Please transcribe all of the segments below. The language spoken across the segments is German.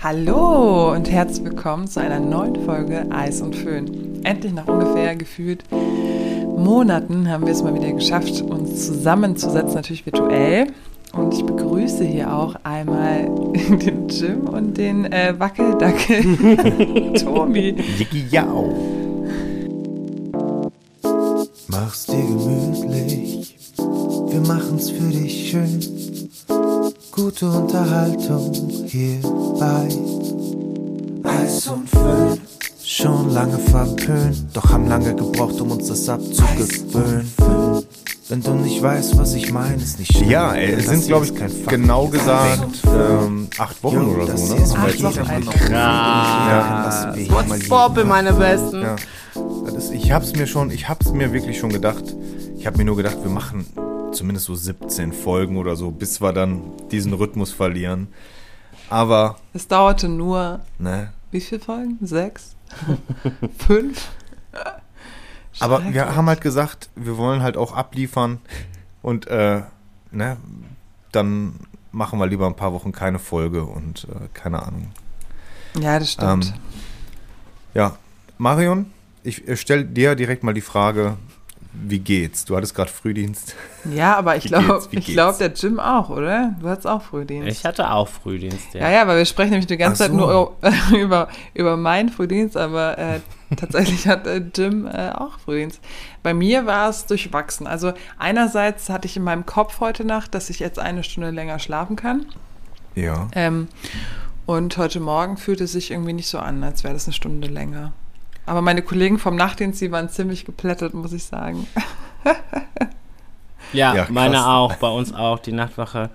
Hallo und herzlich willkommen zu einer neuen Folge Eis und Föhn. Endlich nach ungefähr gefühlt Monaten haben wir es mal wieder geschafft, uns zusammenzusetzen, natürlich virtuell. Und ich begrüße hier auch einmal den Jim und den äh, Wackeldackel Tobi. Jiggy Jau. Mach's dir gemütlich, wir machen's für dich schön. Gute Unterhaltung hier bei Eis und Föhn. Schon lange verpönt, doch haben lange gebraucht, um uns das abzugewöhnen. Wenn du nicht weißt, was ich meine, ist nicht schlimm. Ja, ey, es sind, glaube ich, genau gesagt ähm, acht Wochen Jo, oder so, ne? Acht Wochen. Krass. Hier mal Bobbel, liegen. meine Besten. Ja. Das ist, ich hab's mir schon, ich hab's mir wirklich schon gedacht. Ich habe mir nur gedacht, wir machen zumindest so 17 Folgen oder so, bis wir dann diesen Rhythmus verlieren. Aber, Es dauerte nur, ne? wie viele Folgen? Sechs? Fünf? Aber wir haben halt gesagt, wir wollen halt auch abliefern und äh, ne, dann machen wir lieber ein paar Wochen keine Folge und äh, keine Ahnung. Ja, das stimmt. Ähm, Ja, Marion, ich stelle dir direkt mal die Frage, wie geht's? Du hattest gerade Frühdienst. ja, aber ich glaube, geht's? der Jim auch, oder? Du hattest auch Frühdienst. Ich hatte auch Frühdienst, ja. Ja, ja, weil wir sprechen nämlich die ganze Ach Zeit so. nur über, über meinen Frühdienst, aber äh, tatsächlich hat äh, Jim äh, auch Frühdienst. Bei mir war es durchwachsen. Also einerseits hatte ich in meinem Kopf heute Nacht, dass ich jetzt eine Stunde länger schlafen kann. Ja. Ähm, und heute Morgen fühlte es sich irgendwie nicht so an, als wäre das eine Stunde länger. Aber meine Kollegen vom Nachtdienst, die waren ziemlich geplättet, muss ich sagen. Ja, Ja, meine auch, bei uns auch. Die Nachtwache,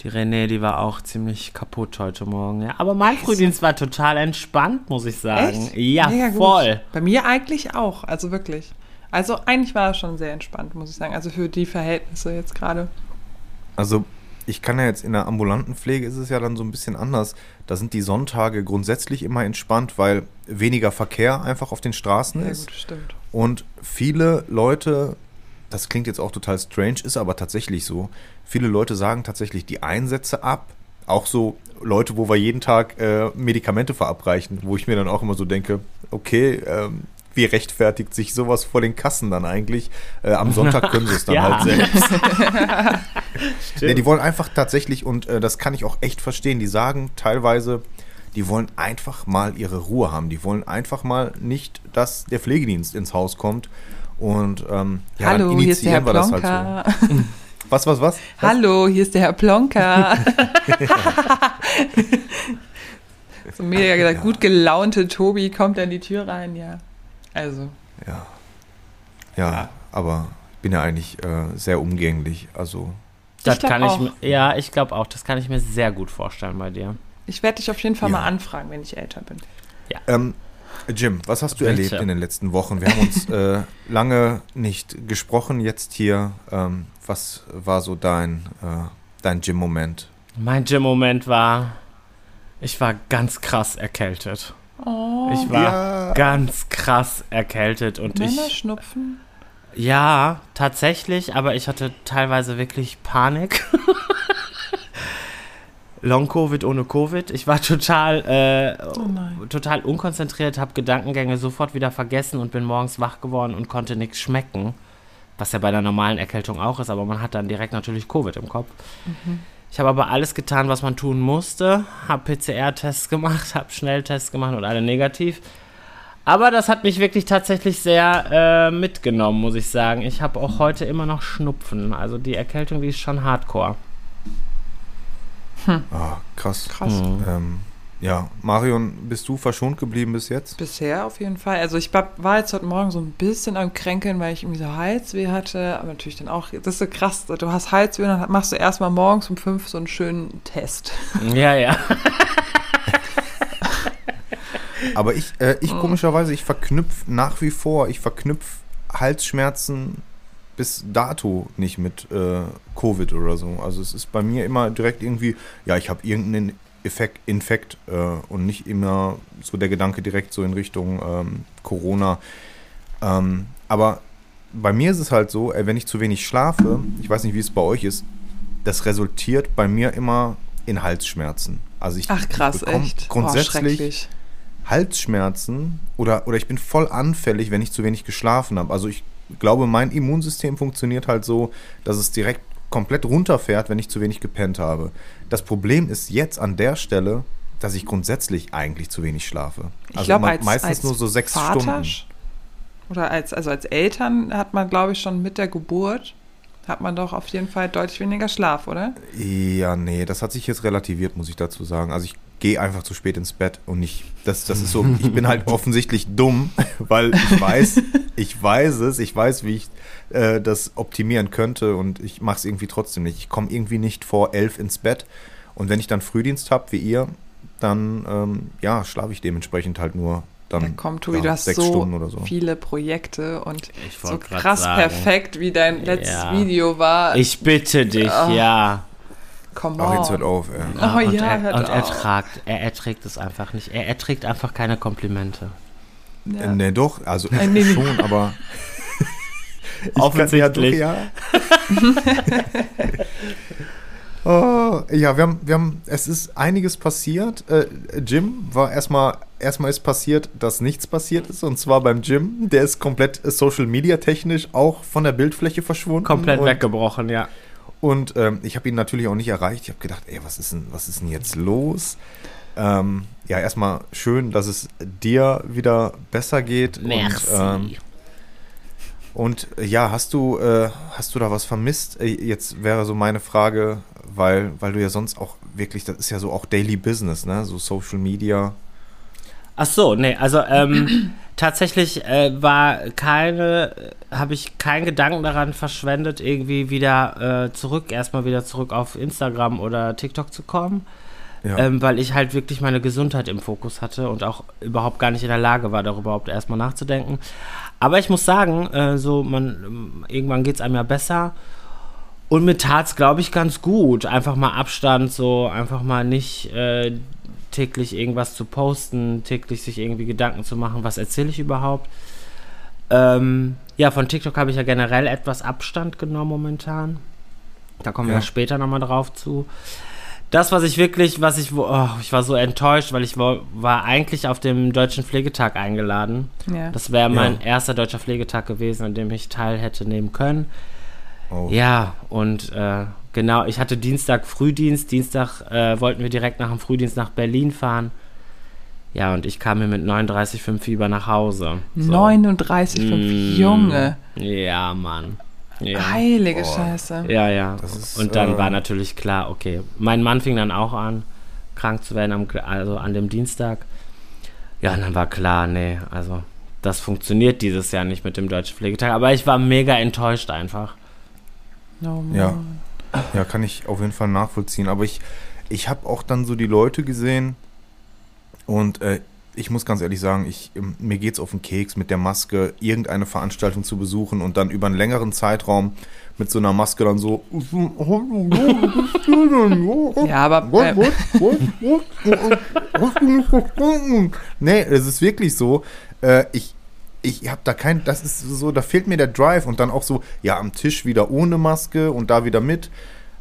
die René, die war auch ziemlich kaputt heute Morgen. Ja. Aber mein Frühdienst war total entspannt, muss ich sagen. Echt? Ja, Mega gut. voll. Bei mir eigentlich auch, also wirklich. Also eigentlich war es schon sehr entspannt, muss ich sagen. Also für die Verhältnisse jetzt gerade. Also ich kann ja jetzt in der ambulanten Pflege ist es ja dann so ein bisschen anders. Da sind die Sonntage grundsätzlich immer entspannt, weil weniger Verkehr einfach auf den Straßen Ja, ist. gut, stimmt. Und viele Leute, das klingt jetzt auch total strange, ist aber tatsächlich so. Viele Leute sagen tatsächlich die Einsätze ab. Auch so Leute, wo wir jeden Tag äh, Medikamente verabreichen, wo ich mir dann auch immer so denke, okay, ähm, wie rechtfertigt sich sowas vor den Kassen dann eigentlich? Äh, am Sonntag können sie es dann Ja. halt selbst. Stimmt. Ja, die wollen einfach tatsächlich, und äh, das kann ich auch echt verstehen, die sagen teilweise, die wollen einfach mal ihre Ruhe haben. Die wollen einfach mal nicht, dass der Pflegedienst ins Haus kommt. Und ähm, ja, dann Hallo, hier ist der Herr initiieren wir das halt Plonka. so. Was, was, was? was? Hallo, hier ist der Herr Plonka. so mega gesagt, gut gelaunte Tobi kommt an die Tür rein, ja. Also, Ja. ja. aber ich bin ja eigentlich äh, sehr umgänglich. Also, das Ich kann ich auch. mir, ja, ich glaube auch, das kann ich mir sehr gut vorstellen bei dir. ich werde dich auf jeden Fall Ja. mal anfragen, wenn ich älter bin. ähm, Jim, was hast du Welche? erlebt in den letzten Wochen? Wir haben uns äh, lange nicht gesprochen jetzt hier. Ähm, was war so dein, äh, dein Jim-Moment? Mein Gym-Moment war, ich war ganz krass erkältet. Oh, Ich war Ja. ganz krass erkältet und ich Männerschnupfen. Ja, tatsächlich, aber ich hatte teilweise wirklich Panik. Long-Covid ohne Covid. Ich war total, äh, Oh total unkonzentriert, habe Gedankengänge sofort wieder vergessen und bin morgens wach geworden und konnte nichts schmecken. Was ja bei der normalen Erkältung auch ist, aber man hat dann direkt natürlich Covid im Kopf. Ich habe aber alles getan, was man tun musste. Habe PCR-Tests gemacht, habe Schnelltests gemacht und alle negativ. Aber das hat mich wirklich tatsächlich sehr äh, mitgenommen, muss ich sagen. Ich habe auch heute immer noch Schnupfen. Also die Erkältung, die ist schon hardcore. Ah, krass. Krass. Mhm. Ähm, ja, Marion, bist du verschont geblieben bis jetzt? Bisher auf jeden Fall. Also ich war war jetzt heute Morgen so ein bisschen am Kränkeln, weil ich irgendwie so Halsweh hatte. Aber natürlich dann auch, das ist so krass, du hast Halsweh und dann machst du erstmal morgens um fünf so einen schönen Test. Ja, ja. Aber ich, äh, ich komischerweise, ich verknüpfe nach wie vor, ich verknüpfe Halsschmerzen bis dato nicht mit äh, Covid oder so. Also es ist bei mir immer direkt irgendwie, ja, ich habe irgendeinen Effekt, Infekt äh, und nicht immer so der Gedanke direkt so in Richtung ähm, Corona. Ähm, aber bei mir ist es halt so, wenn ich zu wenig schlafe, ich weiß nicht, wie es bei euch ist, das resultiert bei mir immer in Halsschmerzen. Also ich, Ach krass, echt. grundsätzlich. Halsschmerzen oder, oder ich bin voll anfällig, wenn ich zu wenig geschlafen habe. Also ich glaube, mein Immunsystem funktioniert halt so, dass es direkt komplett runterfährt, wenn ich zu wenig gepennt habe. Das Problem ist jetzt an der Stelle, dass ich grundsätzlich eigentlich zu wenig schlafe. Ich Also glaube, me- als, meistens als nur so sechs Vater Stunden. oder als, also als Eltern hat man, glaube ich, schon mit der Geburt hat man doch auf jeden Fall deutlich weniger Schlaf, oder? Ja, nee, das hat sich jetzt relativiert, muss ich dazu sagen. Also ich gehe einfach zu spät ins Bett und nicht, das, das ist so, ich bin halt offensichtlich dumm, weil ich weiß, ich weiß es, ich weiß, wie ich äh, das optimieren könnte und ich mache es irgendwie trotzdem nicht. Ich komme irgendwie nicht vor elf ins Bett und wenn ich dann Frühdienst habe, wie ihr, dann, ähm, ja, schlafe ich dementsprechend halt nur dann Ja, komm, Tobi, ja, du hast sechs so Stunden oder so. viele Projekte und Ich so krass sagen. perfekt, wie dein letztes Ja. Video war. Ich bitte dich, Ah. ja. Come Ach, jetzt on. hört auf, ey. Oh und ja, er, hört und er, auf. tragt, er erträgt es einfach nicht. Er erträgt einfach keine Komplimente. Ja. Äh, Nee, doch, also Äh, nee, nee. schon, aber Offensichtlich. Ja, oh, ja, wir haben, wir haben, es ist einiges passiert. Äh, Jim war erstmal, erstmal ist passiert, dass nichts passiert ist. Und zwar beim Jim, der ist komplett äh, Social Media technisch auch von der Bildfläche verschwunden. Komplett und, weggebrochen, ja. Und ähm, ich habe ihn natürlich auch nicht erreicht. Ich habe gedacht, ey, was ist denn, was ist denn jetzt los? Ähm, ja, erstmal schön, dass es dir wieder besser geht. Merci. Und, ähm, und äh, ja, hast du, äh, hast du da was vermisst? Äh, Jetzt wäre so meine Frage, weil, weil du ja sonst auch wirklich, das ist ja so auch Daily Business, ne? So Social Media. Ach so, nee, also ähm, tatsächlich äh, war keine, habe ich keinen Gedanken daran verschwendet, irgendwie wieder äh, zurück, erstmal wieder zurück auf Instagram oder TikTok zu kommen, Ja. ähm, weil ich halt wirklich meine Gesundheit im Fokus hatte und auch überhaupt gar nicht in der Lage war, darüber überhaupt erstmal nachzudenken. Aber ich muss sagen, äh, so man irgendwann geht es einem ja besser. Und mir tat es, glaube ich, ganz gut. Einfach mal Abstand, so einfach mal nicht äh, täglich irgendwas zu posten, täglich sich irgendwie Gedanken zu machen, was erzähle ich überhaupt. Ähm, ja, von TikTok habe ich ja generell etwas Abstand genommen momentan. Da kommen wir Ja. ja später nochmal drauf zu. Das, was ich wirklich, was ich, oh, ich war so enttäuscht, weil ich war, war eigentlich auf dem Deutschen Pflegetag eingeladen. Ja. Das wäre mein Ja. erster Deutscher Pflegetag gewesen, an dem ich teil hätte nehmen können. Oh. Ja, und äh, genau, ich hatte Dienstag Frühdienst. Dienstag äh, wollten wir direkt nach dem Frühdienst nach Berlin fahren. Ja, und ich kam hier mit 39,5 Fieber nach Hause. So. 39,5 Mm, Junge. Ja, Mann. Ja. Heilige Boah. Scheiße. Ja, ja. Ist, und dann äh, war natürlich klar, okay. Mein Mann fing dann auch an, krank zu werden, am, also an dem Dienstag. Ja, und dann war klar, nee, also das funktioniert dieses Jahr nicht mit dem Deutschen Pflegetag. Aber ich war mega enttäuscht einfach. Oh Mann. Ja. Ja, kann ich auf jeden Fall nachvollziehen. Aber ich, ich habe auch dann so die Leute gesehen und äh, ich muss ganz ehrlich sagen, ich, ähm, mir geht's auf den Keks, mit der Maske irgendeine Veranstaltung zu besuchen und dann über einen längeren Zeitraum mit so einer Maske dann so. Ja, aber äh? Nee, es ist wirklich so. Äh, ich ich habe da kein, das ist so, da fehlt mir der Drive und dann auch so, ja, am Tisch wieder ohne Maske und da wieder mit.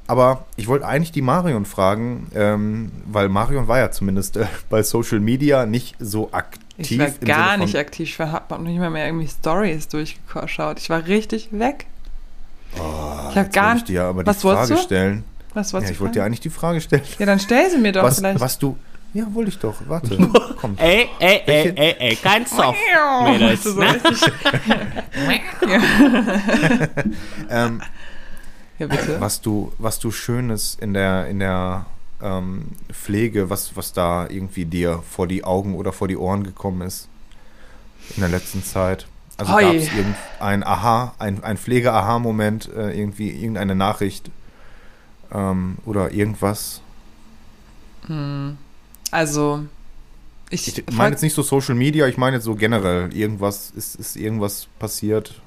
Aber ich wollte eigentlich die Marion fragen, ähm, weil Marion war ja zumindest äh, bei Social Media nicht so aktiv. ich war gar nicht aktiv. Ich habe noch nicht mal mehr irgendwie Stories durchgeschaut. Ich war richtig weg. Oh, Ich hab jetzt gar ich dir aber Was die Frage du? stellen. Was Ja, wolltest ich du wollte dir eigentlich die Frage stellen. Ja, dann stell sie mir doch Was, vielleicht. was du. Ja, wollte ich doch. Warte. Komm. Ey, ey, ey, ey, ey, kein Soft, Mädels. So Ne? Ähm, Ja, bitte. was du, was du Schönes in der, in der ähm, Pflege, was, was da irgendwie dir vor die Augen oder vor die Ohren gekommen ist in der letzten Zeit. Also gab es irgendein Aha, ein, ein Pflege-Aha-Moment, äh, irgendwie irgendeine Nachricht ähm, oder irgendwas. Hm. Also, ich, Ich meine jetzt nicht so Social Media, ich meine jetzt so generell, irgendwas, ist, ist irgendwas passiert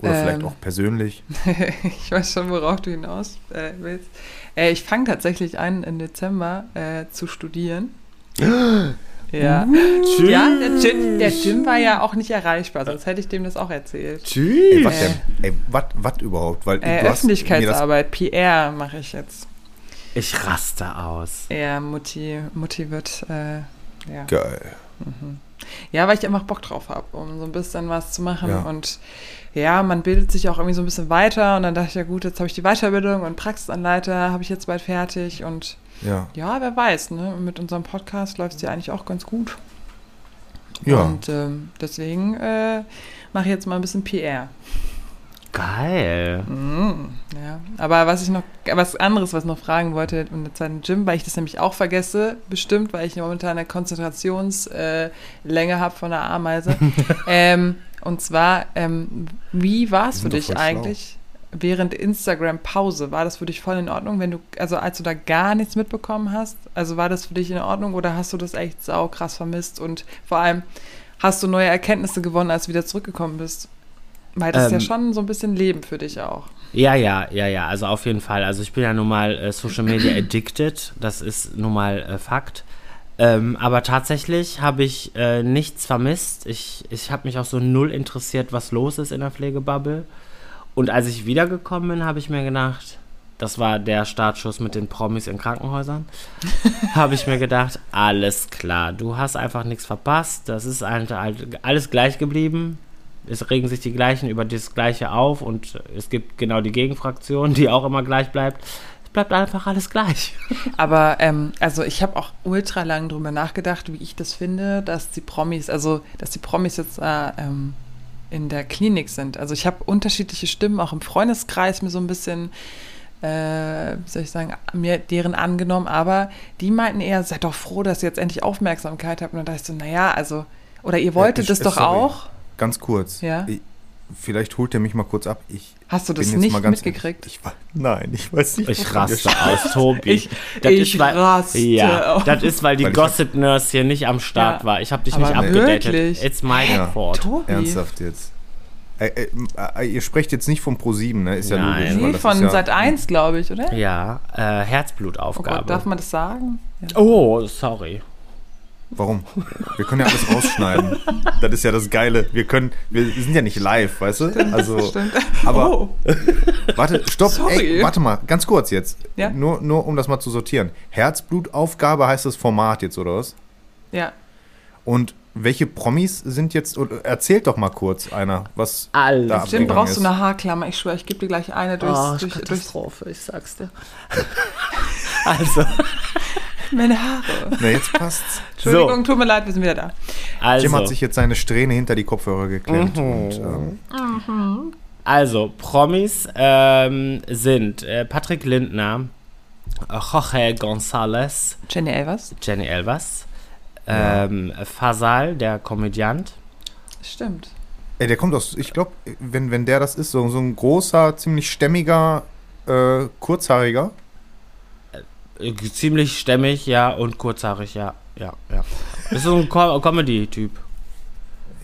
oder vielleicht Ähm. auch persönlich. ich weiß schon, worauf du hinaus äh, willst. Äh, ich fange tatsächlich an, im Dezember äh, zu studieren. ja. Uh. ja, der Jim, der Jim war ja auch nicht erreichbar, sonst hätte ich dem das auch erzählt. Ey, was Äh. denn? Ey, was überhaupt? Weil Äh, Öffentlichkeitsarbeit, PR mache ich jetzt. Ich raste aus. Ja, Mutti, Mutti wird, äh, ja. Geil. Ja, weil ich einfach Bock drauf habe, um so ein bisschen was zu machen. Ja. Und ja, man bildet sich auch irgendwie so ein bisschen weiter. Und dann dachte ich, ja gut, jetzt habe ich die Weiterbildung und Praxisanleiter habe ich jetzt bald fertig. Und Ja. ja, wer weiß, ne? Mit unserem Podcast läuft es ja eigentlich auch ganz gut. Ja. Und ähm, deswegen äh, mache ich jetzt mal ein bisschen PR. Geil. Mm, ja, aber was ich noch, was anderes, was ich noch fragen wollte der Zeit im Gym, weil ich das nämlich auch vergesse, bestimmt, weil ich momentan eine Konzentrationslänge äh, habe von einer Ameise. ähm, und zwar, ähm, wie war es für dich eigentlich während Instagram-Pause? War das für dich voll in Ordnung, wenn du, also als du da gar nichts mitbekommen hast? Also war das für dich in Ordnung oder hast du das echt sau krass vermisst? Und vor allem, hast du neue Erkenntnisse gewonnen, als du wieder zurückgekommen bist? Weil das ist ja Ähm, schon so ein bisschen Leben für dich auch. Ja, ja, ja, ja, also auf jeden Fall. Also ich bin ja nun mal äh, Social Media addicted, das ist nun mal äh, Fakt. Ähm, aber tatsächlich habe ich äh, nichts vermisst. Ich, ich habe mich auch so null interessiert, was los ist in der Pflegebubble. Und als ich wiedergekommen bin, habe ich mir gedacht, das war der Startschuss mit den Promis in Krankenhäusern, habe ich mir gedacht, alles klar, du hast einfach nichts verpasst. Das ist alles gleich geblieben es regen sich die gleichen über das Gleiche auf und es gibt genau die Gegenfraktion, die auch immer gleich bleibt. Es bleibt einfach alles gleich. Aber ähm, also ich habe auch ultra lang drüber nachgedacht, wie ich das finde, dass die Promis, also dass die Promis jetzt äh, ähm, in der Klinik sind. Also ich habe unterschiedliche Stimmen auch im Freundeskreis mir so ein bisschen, äh, wie soll ich sagen, mir deren angenommen, aber die meinten eher, seid doch froh, dass ihr jetzt endlich Aufmerksamkeit habt. Und dann dachte ich so, naja, also, oder ihr wolltet ich- das äh, doch sorry. auch. Ganz kurz. Ja. Ich, vielleicht holt er mich mal kurz ab. Ich Hast du das nicht mal ganz mitgekriegt? Ich, nein, ich weiß nicht. Ich raste aus, Tobi. Ich- das ich ist, weil, raste Ja, aus. das ist, weil die Weil Gossip Nurse hier nicht am Start Ja. war. Ich habe dich nicht abgedatet. wirklich? It's my Ja. fault. Tobi. Ernsthaft jetzt. Äh, äh, ihr sprecht jetzt nicht vom Pro7, ne? Ist ja Nein. logisch. Nee, von ja, Sat 1, glaube ich, oder? Ja, äh, Oh Gott, Herzblutaufgabe. darf man das sagen? Ja. oh, sorry. Warum? Wir können ja alles rausschneiden. Das ist ja das Geile. Wir können, wir sind ja nicht live, weißt du? Also, Stimmt. aber oh, warte, stopp, Sorry. ey, warte mal, ganz kurz jetzt. Ja? Nur, nur um das mal zu sortieren. Herzblutaufgabe heißt das Format jetzt, oder was? ja. Und welche Promis sind jetzt, erzählt doch mal kurz einer, was Alles. da Stimmt, abgegangen brauchst du ist. eine Haarklammer. Ich schwöre, ich gebe dir gleich eine durchs, Oh, durch, durchs Katastrophe, ich sag's dir. also, meine Haare. Na, jetzt passt's. Entschuldigung, tut mir leid, wir sind wieder da. also. Jim hat sich jetzt seine Strähne hinter die Kopfhörer geklemmt. Mhm. Und, ähm, Also, Promis ähm, sind äh, Patrick Lindner, äh, Jorge González, Jenny Elvers? Jenny Elvers, ähm, Fasal, der Komödiant. Stimmt. ey, der kommt aus, ich glaube, wenn, wenn der das ist, so, so ein großer, ziemlich stämmiger, äh, kurzhaariger. Ziemlich stämmig, ja, und kurzhaarig, ja. Ja, ja. Ist so ein Co Comedy-Typ.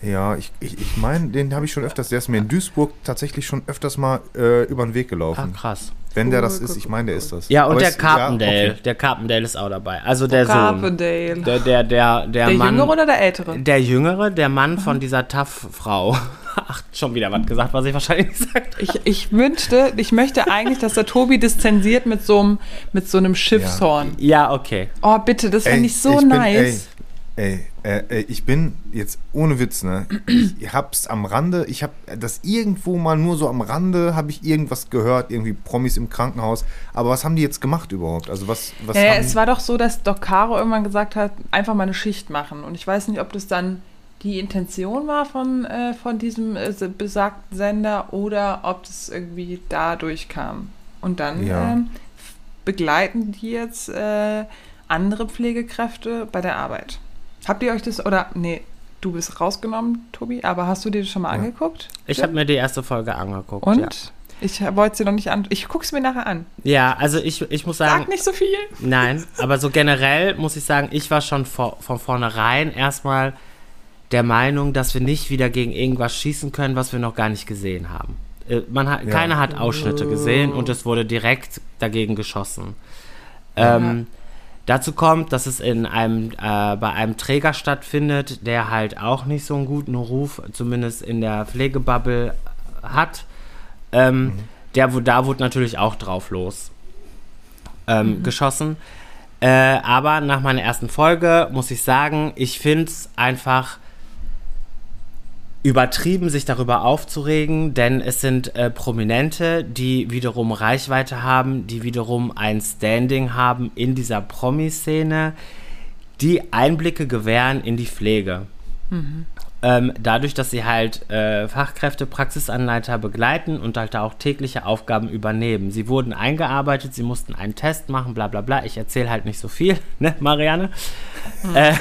Ja, ich, ich, ich meine, den habe ich schon öfters, der ist mir in Duisburg tatsächlich schon öfters mal äh, über den Weg Ah, gelaufen. krass. wenn der das ist, ich meine, der ist das. Ja, und Aber der es- Carpendale. Ja, okay. Der Carpendale ist auch dabei. Also der Sohn. Carpendale. Der, der, der, der, Der Mann. Jüngere oder der Ältere? Der Jüngere, der Mann von dieser Taff-Frau. Ach, schon wieder was gesagt, was ich wahrscheinlich gesagt habe. Ich, ich wünschte, ich möchte eigentlich, dass der Tobi distanziert mit so einem, mit so einem Schiffshorn. Ja, okay. Oh, bitte, das finde Ey, ich so bin- nice. Ey, ey, äh, äh, ich bin jetzt ohne Witz, ne? Ich hab's am Rande, ich hab das irgendwo mal nur so am Rande, habe ich irgendwas gehört, irgendwie Promis im Krankenhaus. Aber was haben die jetzt gemacht überhaupt? Also was, was Ja, es war doch so, dass Doc Caro irgendwann gesagt hat, einfach mal eine Schicht machen. Und ich weiß nicht, ob das dann die Intention war von, äh, von diesem äh, besagten Sender oder ob das irgendwie dadurch kam. Und dann Ja. ähm, begleiten die jetzt äh, andere Pflegekräfte bei der Arbeit. Habt ihr euch das, oder, nee, du bist rausgenommen, Tobi, aber hast du dir das schon mal Ja. angeguckt? Ich habe mir die erste Folge angeguckt. Und? Ja. Ich wollte sie noch nicht an. Ich guck's mir nachher an. ja, also ich, ich muss sagen, Sag nicht so viel. nein, aber so generell muss ich sagen, ich war schon vor, von vornherein erstmal der Meinung, dass wir nicht wieder gegen irgendwas schießen können, was wir noch gar nicht gesehen haben. Äh, Man hat, Ja. Keiner hat Ausschnitte gesehen und es wurde direkt dagegen geschossen. Ähm, dazu kommt, dass es in einem, äh, bei einem Träger stattfindet, der halt auch nicht so einen guten Ruf, zumindest in der Pflegebubble, hat. Ähm, der, wo- da wurde natürlich auch drauf los. ähm, geschossen. Äh, aber nach meiner ersten Folge muss ich sagen, ich finde es einfach übertrieben, sich darüber aufzuregen, denn es sind äh, Prominente, die wiederum Reichweite haben, die wiederum ein Standing haben in dieser Promi-Szene, die Einblicke gewähren in die Pflege. Ähm, dadurch, dass sie halt äh, Fachkräfte, Praxisanleiter begleiten und halt auch tägliche Aufgaben übernehmen. Sie wurden eingearbeitet, sie mussten einen Test machen, bla bla bla. Ich erzähle halt nicht so viel, ne, Marianne? Äh,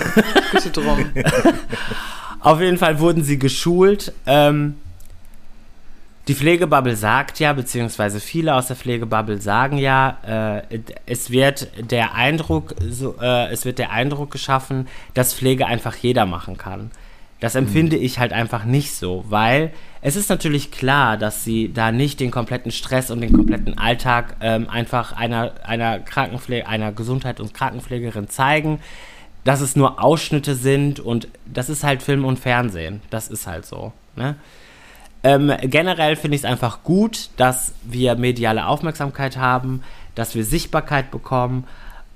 Bitte drum. auf jeden Fall wurden sie geschult. Ähm, die Pflegebubble sagt ja, beziehungsweise viele aus der Pflegebubble sagen ja, äh, es wird der Eindruck, so, äh, es wird der Eindruck geschaffen, dass Pflege einfach jeder machen kann. Das empfinde ich halt einfach nicht so, weil es ist natürlich klar, dass sie da nicht den kompletten Stress und den kompletten Alltag ähm, einfach einer, einer Krankenpflege, einer Gesundheit- und Krankenpflegerin zeigen, dass es nur Ausschnitte sind und das ist halt Film und Fernsehen. Das ist halt so. Ne? Ähm, generell finde ich es einfach gut, dass wir mediale Aufmerksamkeit haben, dass wir Sichtbarkeit bekommen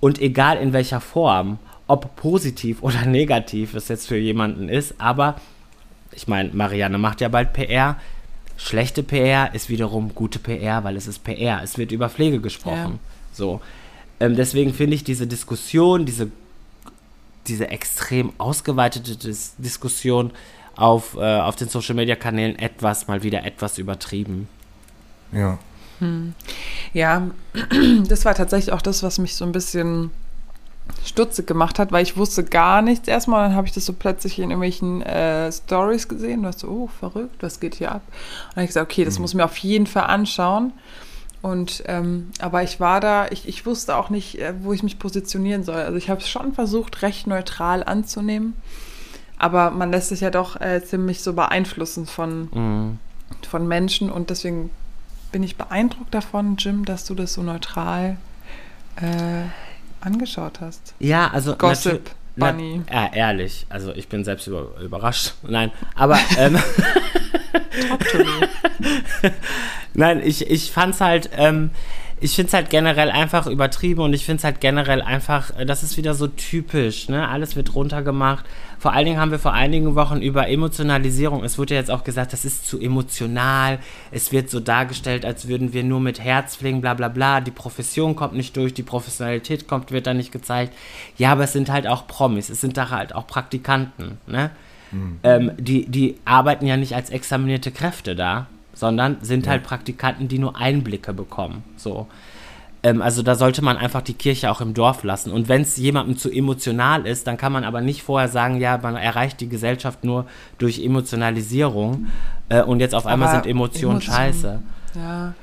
und egal in welcher Form, ob positiv oder negativ es jetzt für jemanden ist, aber ich meine, Marianne macht ja bald PR. Schlechte PR ist wiederum gute PR, weil es ist PR. Es wird über Pflege gesprochen. So. Ähm, deswegen finde ich diese Diskussion, diese, diese extrem ausgeweitete Dis Diskussion auf, äh, auf den Social Media Kanälen etwas, mal wieder etwas übertrieben. Ja. Ja, das war tatsächlich auch das, was mich so ein bisschen stutzig gemacht hat, weil ich wusste gar nichts erstmal. Dann habe ich das so plötzlich in irgendwelchen äh, Stories gesehen. Du hast so, oh, verrückt, was geht hier ab? Und dann habe ich gesagt, okay, das muss ich mir auf jeden Fall anschauen. Und ähm, aber ich war da, ich, ich wusste auch nicht, äh, wo ich mich positionieren soll. Also ich habe es schon versucht, recht neutral anzunehmen. Aber man lässt sich ja doch äh, ziemlich so beeinflussen von, Mhm. von Menschen und deswegen bin ich beeindruckt davon, Jim, dass du das so neutral äh, angeschaut hast. Ja, also. Gossip, natür- na- Bunny. Ja, ehrlich. Also, ich bin selbst über, überrascht. Nein, aber. Ähm, Nein, ich, ich fand's halt, ähm, ich find's halt generell einfach übertrieben und ich find's halt generell einfach, äh, das ist wieder so typisch, ne? Alles wird runtergemacht. Vor allen Dingen haben wir vor einigen Wochen über Emotionalisierung, es wurde ja jetzt auch gesagt, das ist zu emotional, es wird so dargestellt, als würden wir nur mit Herz pflegen, bla bla bla, die Profession kommt nicht durch, die Professionalität kommt, wird da nicht gezeigt. Ja, aber es sind halt auch Promis, es sind da halt auch Praktikanten, ne? Ähm, die, die arbeiten ja nicht als examinierte Kräfte da, sondern sind halt Praktikanten, die nur Einblicke bekommen. So. Ähm, also da sollte man einfach die Kirche auch im Dorf lassen. Und wenn es jemandem zu emotional ist, dann kann man aber nicht vorher sagen, ja, man erreicht die Gesellschaft nur durch Emotionalisierung äh, und jetzt auf einmal Aber sind Emotionen Emotion- scheiße. Ja.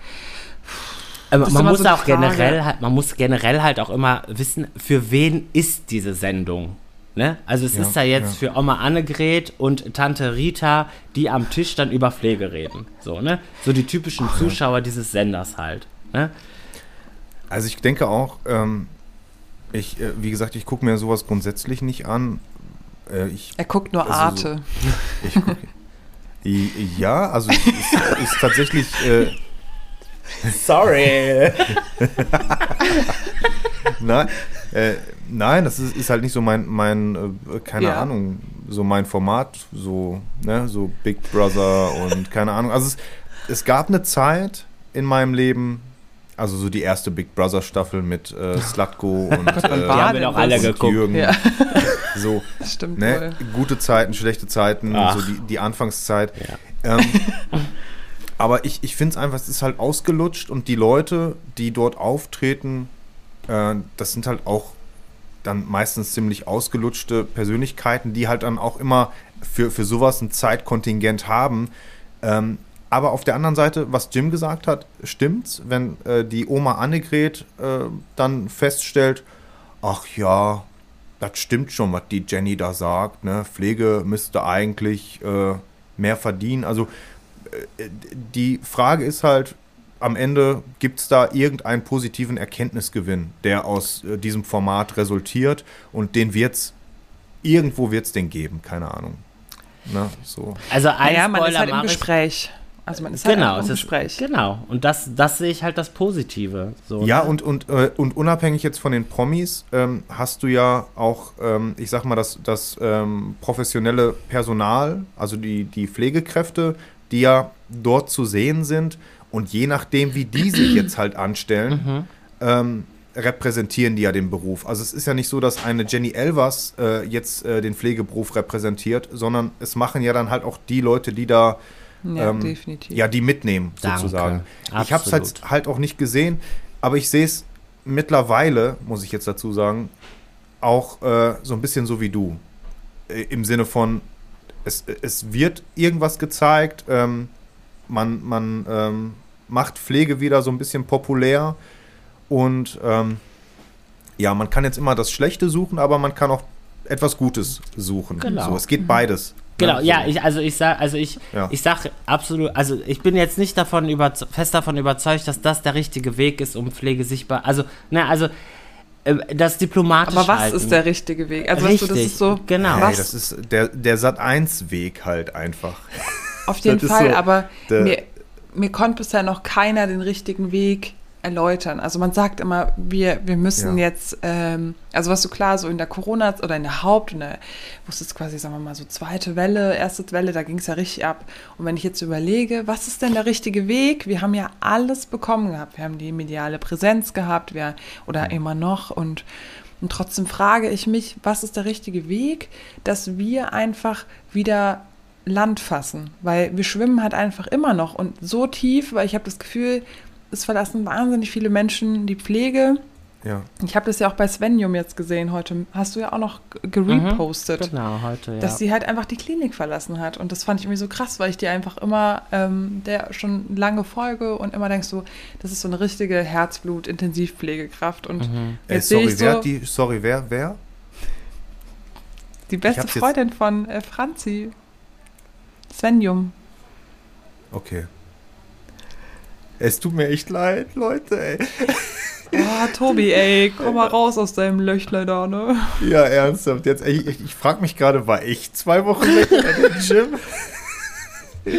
Ähm, man muss so auch generell halt, man muss generell halt auch immer wissen, für wen ist diese Sendung. Ne? Also es Ja, ist da jetzt ja. für Oma Annegret und Tante Rita, die am Tisch dann über Pflege reden. So, ne? So die typischen Zuschauer dieses Senders halt. Ne? Also ich denke auch, ähm, ich, äh, wie gesagt, ich gucke mir sowas grundsätzlich nicht an. Äh, ich, Er guckt nur Also so- Arte. ich guck, ja, also es ist, ist tatsächlich, äh, Sorry. nein, äh, nein, das ist, ist halt nicht so mein, mein äh, keine Ja. Ahnung, so mein Format, so, ne, so Big Brother und keine Ahnung. Also es, es gab eine Zeit in meinem Leben, also so die erste Big Brother Staffel mit äh, Slutko und äh, Die haben wir denn doch alle geguckt. Jürgen. Ja, So, stimmt ne, wohl. gute Zeiten, schlechte Zeiten, Ach. so die, die Anfangszeit. Ja. Ähm, aber ich, ich finde es einfach, es ist halt ausgelutscht und die Leute, die dort auftreten, äh, das sind halt auch dann meistens ziemlich ausgelutschte Persönlichkeiten, die halt dann auch immer für, für sowas ein Zeitkontingent haben. Ähm, aber auf der anderen Seite, was Jim gesagt hat, stimmt's, wenn äh, die Oma Annegret äh, dann feststellt, ach ja, das stimmt schon, was die Jenny da sagt. Ne? Pflege müsste eigentlich äh, mehr verdienen. Also äh, die Frage ist halt, am Ende gibt es da irgendeinen positiven Erkenntnisgewinn, der aus äh, diesem Format resultiert und den wird's, irgendwo wird es den geben, keine Ahnung. Ne? So. Also ein Naja, man ist Spoiler halt im. Gespräch. Also man ist halt genau, einfach im es ist, Gespräch. genau. Und das, das sehe ich halt das Positive. So, Ja, ne? und, und, äh, und unabhängig jetzt von den Promis ähm, hast du ja auch, ähm, ich sag mal, das, das ähm, professionelle Personal, also die, die Pflegekräfte, die ja dort zu sehen sind. Und je nachdem, wie die sich jetzt halt anstellen, ähm, repräsentieren die ja den Beruf. Also es ist ja nicht so, dass eine Jenny Elvers äh, jetzt äh, den Pflegeberuf repräsentiert, sondern es machen ja dann halt auch die Leute, die da Ja, ähm, definitiv. ja, die mitnehmen, Danke. sozusagen. Ich habe es Absolut. halt, halt auch nicht gesehen, aber ich sehe es mittlerweile, muss ich jetzt dazu sagen, auch äh, so ein bisschen so wie du. Äh, Im Sinne von, es, es wird irgendwas gezeigt, ähm, man, man ähm, macht Pflege wieder so ein bisschen populär und ähm, ja, man kann jetzt immer das Schlechte suchen, aber man kann auch etwas Gutes suchen. Genau. So, es geht beides. Genau, Ne? ja, So. ich, also ich sag, also ich, Ja. ich sag absolut, also ich bin jetzt nicht davon über, fest davon überzeugt, dass das der richtige Weg ist, um Pflege sichtbar, also, ne, also äh, das diplomatisch Aber was halten. ist der richtige Weg? Also weißt du, das Richtig, ist so, genau. Hey, was das ist der, der Sat1-Weg halt einfach. Auf jeden das Fall, so aber mir, mir konnte bisher noch keiner den richtigen Weg erläutern. Also man sagt immer, wir, wir müssen Ja. jetzt, ähm, also was so klar, so in der Corona oder in der Haupt, der, wo es jetzt quasi, sagen wir mal, so zweite Welle, erste Welle, da ging es ja richtig ab. Und wenn ich jetzt überlege, was ist denn der richtige Weg? Wir haben ja alles bekommen gehabt. Wir haben die mediale Präsenz gehabt, wir, oder immer noch und und trotzdem frage ich mich, was ist der richtige Weg, dass wir einfach wieder Land fassen? Weil wir schwimmen halt einfach immer noch und so tief, weil ich habe das Gefühl, es verlassen wahnsinnig viele Menschen die Pflege. Ja. Ich habe das ja auch bei Svenjum jetzt gesehen heute. Hast du ja auch noch gerepostet. Genau, heute, ja. Dass sie halt einfach die Klinik verlassen hat. Und das fand ich irgendwie so krass, weil ich die einfach immer, ähm, der schon lange folge und immer denkst so, das ist so eine richtige Herzblut-Intensivpflegekraft. Und Mhm. Ey, jetzt sehe sorry, ich wer so, hat die, sorry, wer, wer? die beste Freundin von äh, Franzi. Svenjum. Okay. Es tut mir echt leid, Leute, ey. Oh, Tobi, ey, komm mal raus aus deinem Löchler da, ne? Ja, ernsthaft. Jetzt, ey, ich, ich frage mich gerade, war ich zwei Wochen weg bei dem Gym?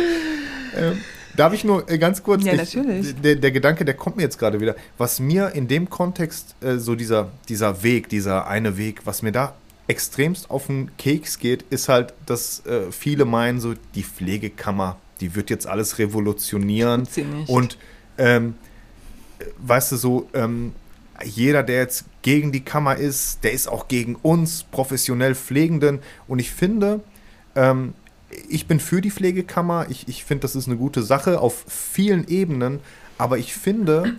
ähm, darf ich nur äh, ganz kurz. Ja, ich, natürlich. Der, der Gedanke, der kommt mir jetzt gerade wieder. Was mir in dem Kontext, äh, so dieser, dieser Weg, dieser eine Weg, was mir da extremst auf den Keks geht, ist halt, dass äh, viele meinen, so die Pflegekammer, die wird jetzt alles revolutionieren. Und ähm, äh, weißt du so, ähm, jeder, der jetzt gegen die Kammer ist, der ist auch gegen uns professionell Pflegenden. Und ich finde, ähm, ich bin für die Pflegekammer. Ich, ich finde, das ist eine gute Sache auf vielen Ebenen. Aber ich finde,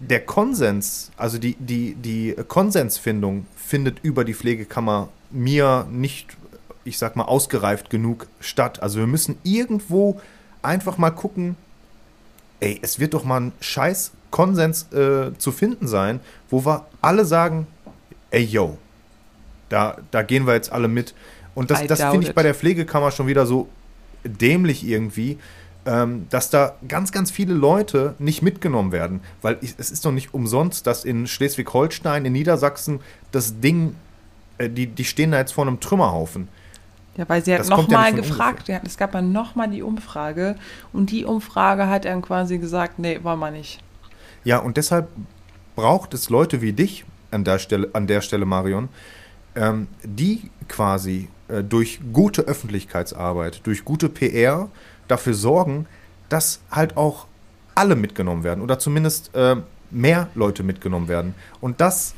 der Konsens, also die, die, die Konsensfindung findet über die Pflegekammer mir nicht, ich sag mal, ausgereift genug statt. Also wir müssen irgendwo einfach mal gucken, ey, es wird doch mal ein scheiß Konsens äh, zu finden sein, wo wir alle sagen, ey, yo, da, da gehen wir jetzt alle mit. Und das, I das finde ich bei der Pflegekammer schon wieder so dämlich irgendwie, dass da ganz, ganz viele Leute nicht mitgenommen werden. Weil es ist doch nicht umsonst, dass in Schleswig-Holstein, in Niedersachsen das Ding, äh, die, die stehen da jetzt vor einem Trümmerhaufen. Ja, weil sie hat ja nochmal von gefragt, ja, es gab ja nochmal die Umfrage und die Umfrage hat dann quasi gesagt, nee, wollen wir nicht. Ja, und deshalb braucht es Leute wie dich an der Stelle, an der Stelle Marion, ähm, die quasi äh, durch gute Öffentlichkeitsarbeit, durch gute PR dafür sorgen, dass halt auch alle mitgenommen werden oder zumindest äh, mehr Leute mitgenommen werden. Und das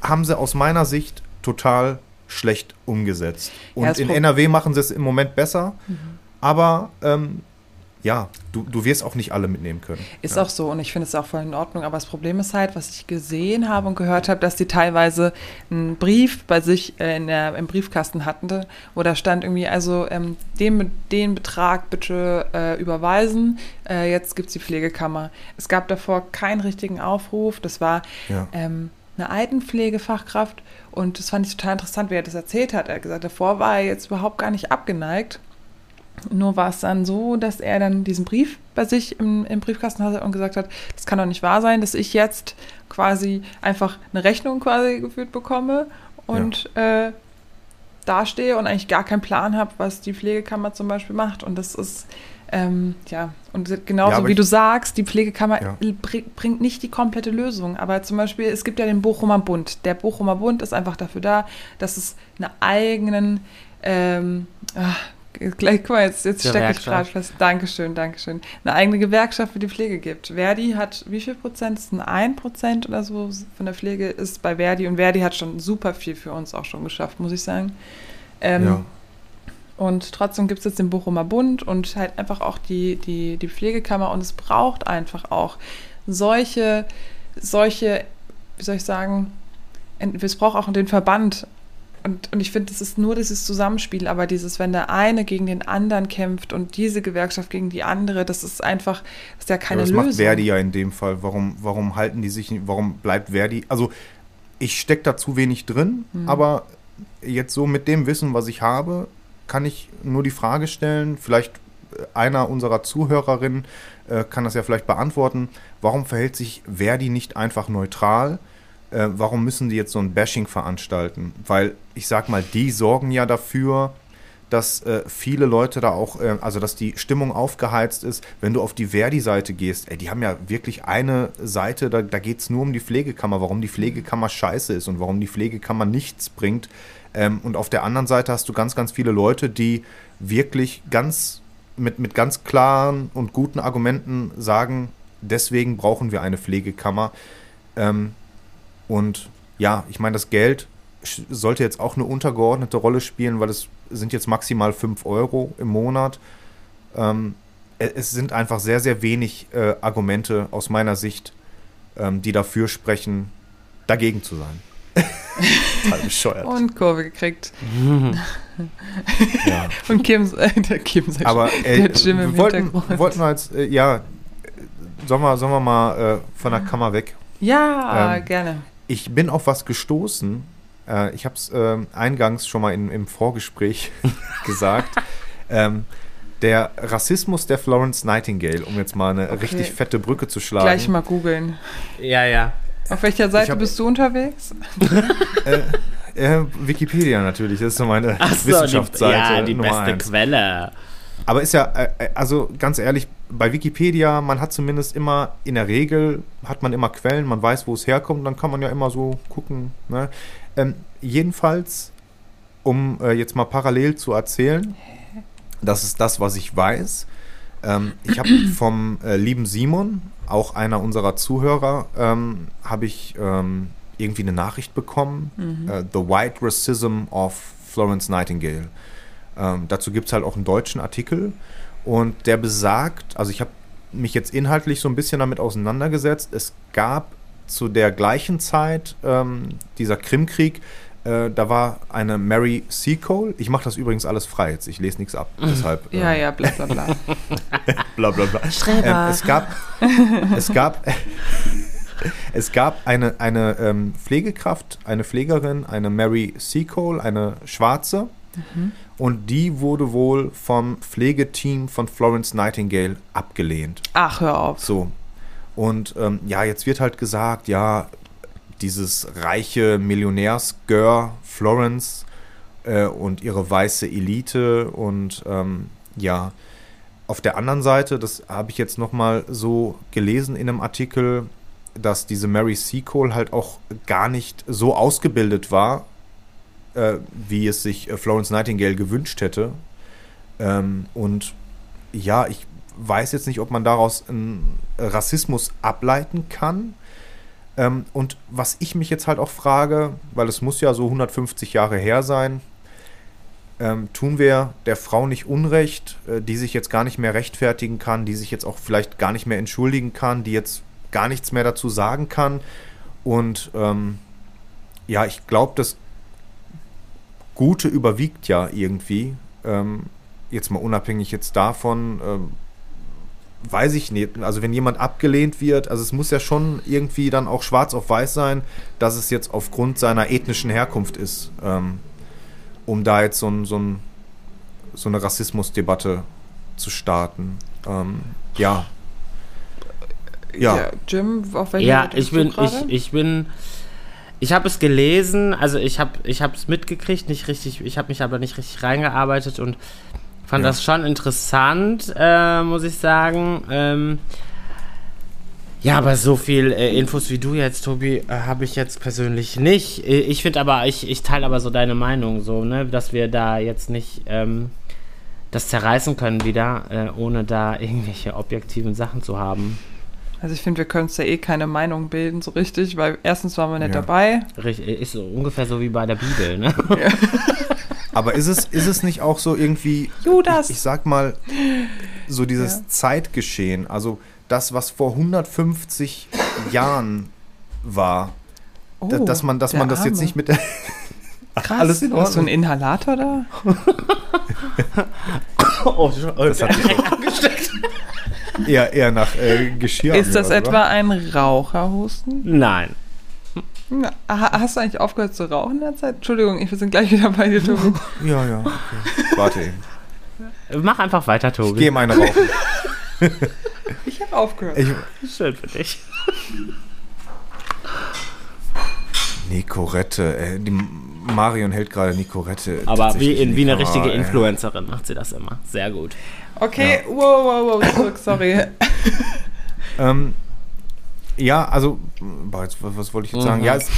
haben sie aus meiner Sicht total schlecht umgesetzt. Und Ja, in NRW machen sie es im Moment besser, aber ähm, ja, du, du wirst auch nicht alle mitnehmen können. Ist ja. auch so und ich finde es auch voll in Ordnung. Aber das Problem ist halt, was ich gesehen habe und gehört habe, dass die teilweise einen Brief bei sich äh, in der, im Briefkasten hatten, wo da stand irgendwie, also ähm, den, den Betrag bitte äh, überweisen. Äh, jetzt gibt es die Pflegekammer. Es gab davor keinen richtigen Aufruf. Das war Ja. ähm, eine Altenpflegefachkraft und das fand ich total interessant, wie er das erzählt hat. Er hat gesagt, davor war er jetzt überhaupt gar nicht abgeneigt. Nur war es dann so, dass er dann diesen Brief bei sich im, im Briefkasten hatte und gesagt hat, das kann doch nicht wahr sein, dass ich jetzt quasi einfach eine Rechnung quasi geführt bekomme und äh, dastehe und eigentlich gar keinen Plan habe, was die Pflegekammer zum Beispiel macht. Und das ist, ähm, ja, und genauso Ja, wie ich- du sagst, die Pflegekammer Ja. bring, bringt nicht die komplette Lösung. Aber zum Beispiel, es gibt ja den Bochumer Bund. Der Bochumer Bund ist einfach dafür da, dass es eine eigenen, ähm, ach, gleich, guck mal, jetzt, jetzt stecke ich gerade fest. Dankeschön, Dankeschön. Eine eigene Gewerkschaft für die Pflege gibt. Verdi hat, wie viel Prozent? Ist ein 1 Prozent oder so von der Pflege ist bei Verdi. Und Verdi hat schon super viel für uns auch schon geschafft, muss ich sagen. Ähm, Ja. und trotzdem gibt es jetzt den Bochumer Bund und halt einfach auch die, die, die Pflegekammer. Und es braucht einfach auch solche, solche, wie soll ich sagen, es braucht auch den Verband. Und, und ich finde, es ist nur dieses Zusammenspiel, aber dieses, wenn der eine gegen den anderen kämpft und diese Gewerkschaft gegen die andere, das ist einfach, das ist ja keine ja, das Lösung. macht Verdi ja in dem Fall. Warum, warum halten die sich, nicht- warum bleibt Verdi? Also ich stecke da zu wenig drin, Hm. aber jetzt so mit dem Wissen, was ich habe, kann ich nur die Frage stellen, vielleicht äh, einer unserer Zuhörerinnen äh, kann das ja vielleicht beantworten, warum verhält sich Verdi nicht einfach neutral? Äh, warum müssen die jetzt so ein Bashing veranstalten? Weil ich sag mal, die sorgen ja dafür, dass äh, viele Leute da auch, äh, also dass die Stimmung aufgeheizt ist, wenn du auf die Verdi-Seite gehst. Ey, die haben ja wirklich eine Seite, da, da geht es nur um die Pflegekammer, warum die Pflegekammer scheiße ist und warum die Pflegekammer nichts bringt. Ähm, und auf der anderen Seite hast du ganz, ganz viele Leute, die wirklich ganz mit, mit ganz klaren und guten Argumenten sagen, deswegen brauchen wir eine Pflegekammer. Ähm, und ja, ich meine, das Geld sollte jetzt auch eine untergeordnete Rolle spielen, weil es sind jetzt maximal 5 Euro im Monat. Ähm, e- es sind einfach sehr, sehr wenig äh, Argumente aus meiner Sicht, ähm, die dafür sprechen, dagegen zu sein. Total bescheuert. Und Kurve gekriegt. ja. Und Kim, äh, der Kim sagt Aber äh, der Jim im wir wollten, Hintergrund. wollten wir jetzt, äh, ja, sollen wir, sollen wir mal äh, von der Kammer weg? Ja, Ähm, gerne. Ich bin auf was gestoßen. Äh, ich habe es ähm, eingangs schon mal in, im Vorgespräch gesagt. Ähm, der Rassismus der Florence Nightingale, um jetzt mal eine Okay. richtig fette Brücke zu schlagen. Gleich mal googeln. Ja, ja. Auf welcher Seite hab- bist du unterwegs? Äh, Wikipedia natürlich, das ist so meine so, Wissenschaftsseite die, ja, die Nummer beste eins. Quelle. Aber ist ja, äh, äh, also ganz ehrlich, bei Wikipedia, man hat zumindest immer, in der Regel hat man immer Quellen, man weiß, wo es herkommt, dann kann man ja immer so gucken. Ne? Ähm, jedenfalls, um äh, jetzt mal parallel zu erzählen, das ist das, was ich weiß. Ähm, ich habe vom äh, lieben Simon, auch einer unserer Zuhörer, ähm, habe ich ähm, irgendwie eine Nachricht bekommen. Äh, The White Racism of Florence Nightingale. Ähm, dazu gibt es halt auch einen deutschen Artikel und der besagt, also ich habe mich jetzt inhaltlich so ein bisschen damit auseinandergesetzt. Es gab zu der gleichen Zeit ähm, dieser Krimkrieg, äh, da war eine Mary Seacole. Ich mache das übrigens alles frei jetzt, ich lese nichts ab. Deshalb, Ja, ähm, ja, bla bla bla. bla bla bla. Ähm, es gab, es gab, es gab eine, eine ähm, Pflegekraft, eine Pflegerin, eine Mary Seacole, eine Schwarze. Und die wurde wohl vom Pflegeteam von Florence Nightingale abgelehnt. Ach, hör auf. So. Und ähm, ja, jetzt wird halt gesagt, ja, dieses reiche Millionärsgirl Florence äh, und ihre weiße Elite und ähm, ja, auf der anderen Seite, das habe ich jetzt nochmal so gelesen in einem Artikel, dass diese Mary Seacole halt auch gar nicht so ausgebildet war, äh, wie es sich äh, Florence Nightingale gewünscht hätte. Ähm, und ja, ich weiß jetzt nicht, ob man daraus einen Rassismus ableiten kann. Ähm, und was ich mich jetzt halt auch frage, weil es muss ja so 150 Jahre her sein, ähm, tun wir der Frau nicht Unrecht, äh, die sich jetzt gar nicht mehr rechtfertigen kann, die sich jetzt auch vielleicht gar nicht mehr entschuldigen kann, die jetzt gar nichts mehr dazu sagen kann. Und ähm, ja, ich glaube, das Gute überwiegt ja irgendwie. Ähm, jetzt mal unabhängig jetzt davon, ähm, weiß ich nicht. Also wenn jemand abgelehnt wird, also es muss ja schon irgendwie dann auch schwarz auf weiß sein, dass es jetzt aufgrund seiner ethnischen Herkunft ist, ähm, um da jetzt so, ein, so, ein, so eine Rassismusdebatte zu starten. Ähm, ja. Ja. Jim, auf welcher Ja, ich bin, ich, gerade? ich bin, Ich habe es gelesen, also ich habe ich es mitgekriegt, nicht richtig, ich habe mich aber nicht richtig reingearbeitet und fand Ja. das schon interessant, äh, muss ich sagen. Ähm, ja, aber so viel äh, Infos wie du jetzt, Tobi, äh, habe ich jetzt persönlich nicht. Äh, Ich finde aber, ich, ich teile aber so deine Meinung, so, ne, dass wir da jetzt nicht ähm, das zerreißen können wieder, äh, ohne da irgendwelche objektiven Sachen zu haben. Also ich finde, wir können uns da eh keine Meinung bilden, so richtig, weil erstens waren wir nicht Ja. dabei. Richt- Ist so ungefähr so wie bei der Bibel, ne? Aber ist es, ist es nicht auch so irgendwie, Judas! ich, ich sag mal, so dieses Ja. Zeitgeschehen, also das, was vor 150 Jahren war, Oh, da- dass man, dass der man das jetzt Arme. nicht mit. Krass, alles in hast du einen Ordnung. Inhalator da? oh, Das hat sich so eher, eher nach äh, Geschirr Ist das etwa ein Raucherhusten? Nein. Na, ha- Hast du eigentlich aufgehört zu rauchen in der Zeit? Entschuldigung, ich- wir sind gleich wieder bei dir, Tobi. Ja, ja. Okay. Warte eben. Mach einfach weiter, Ich Tobi. gehe ihm eine rauchen. Ich habe aufgehört. Ich, Schön für dich. Nicorette, ey, die Marion hält gerade Nicorette. Aber wie, in, wie eine richtige Kamera, ey. Influencerin macht sie das immer. Sehr gut. Okay, wow, wow, wow, zurück, sorry. Ähm, ja, also, boah, jetzt, was, was wollte ich jetzt Mhm. sagen? Ja, es,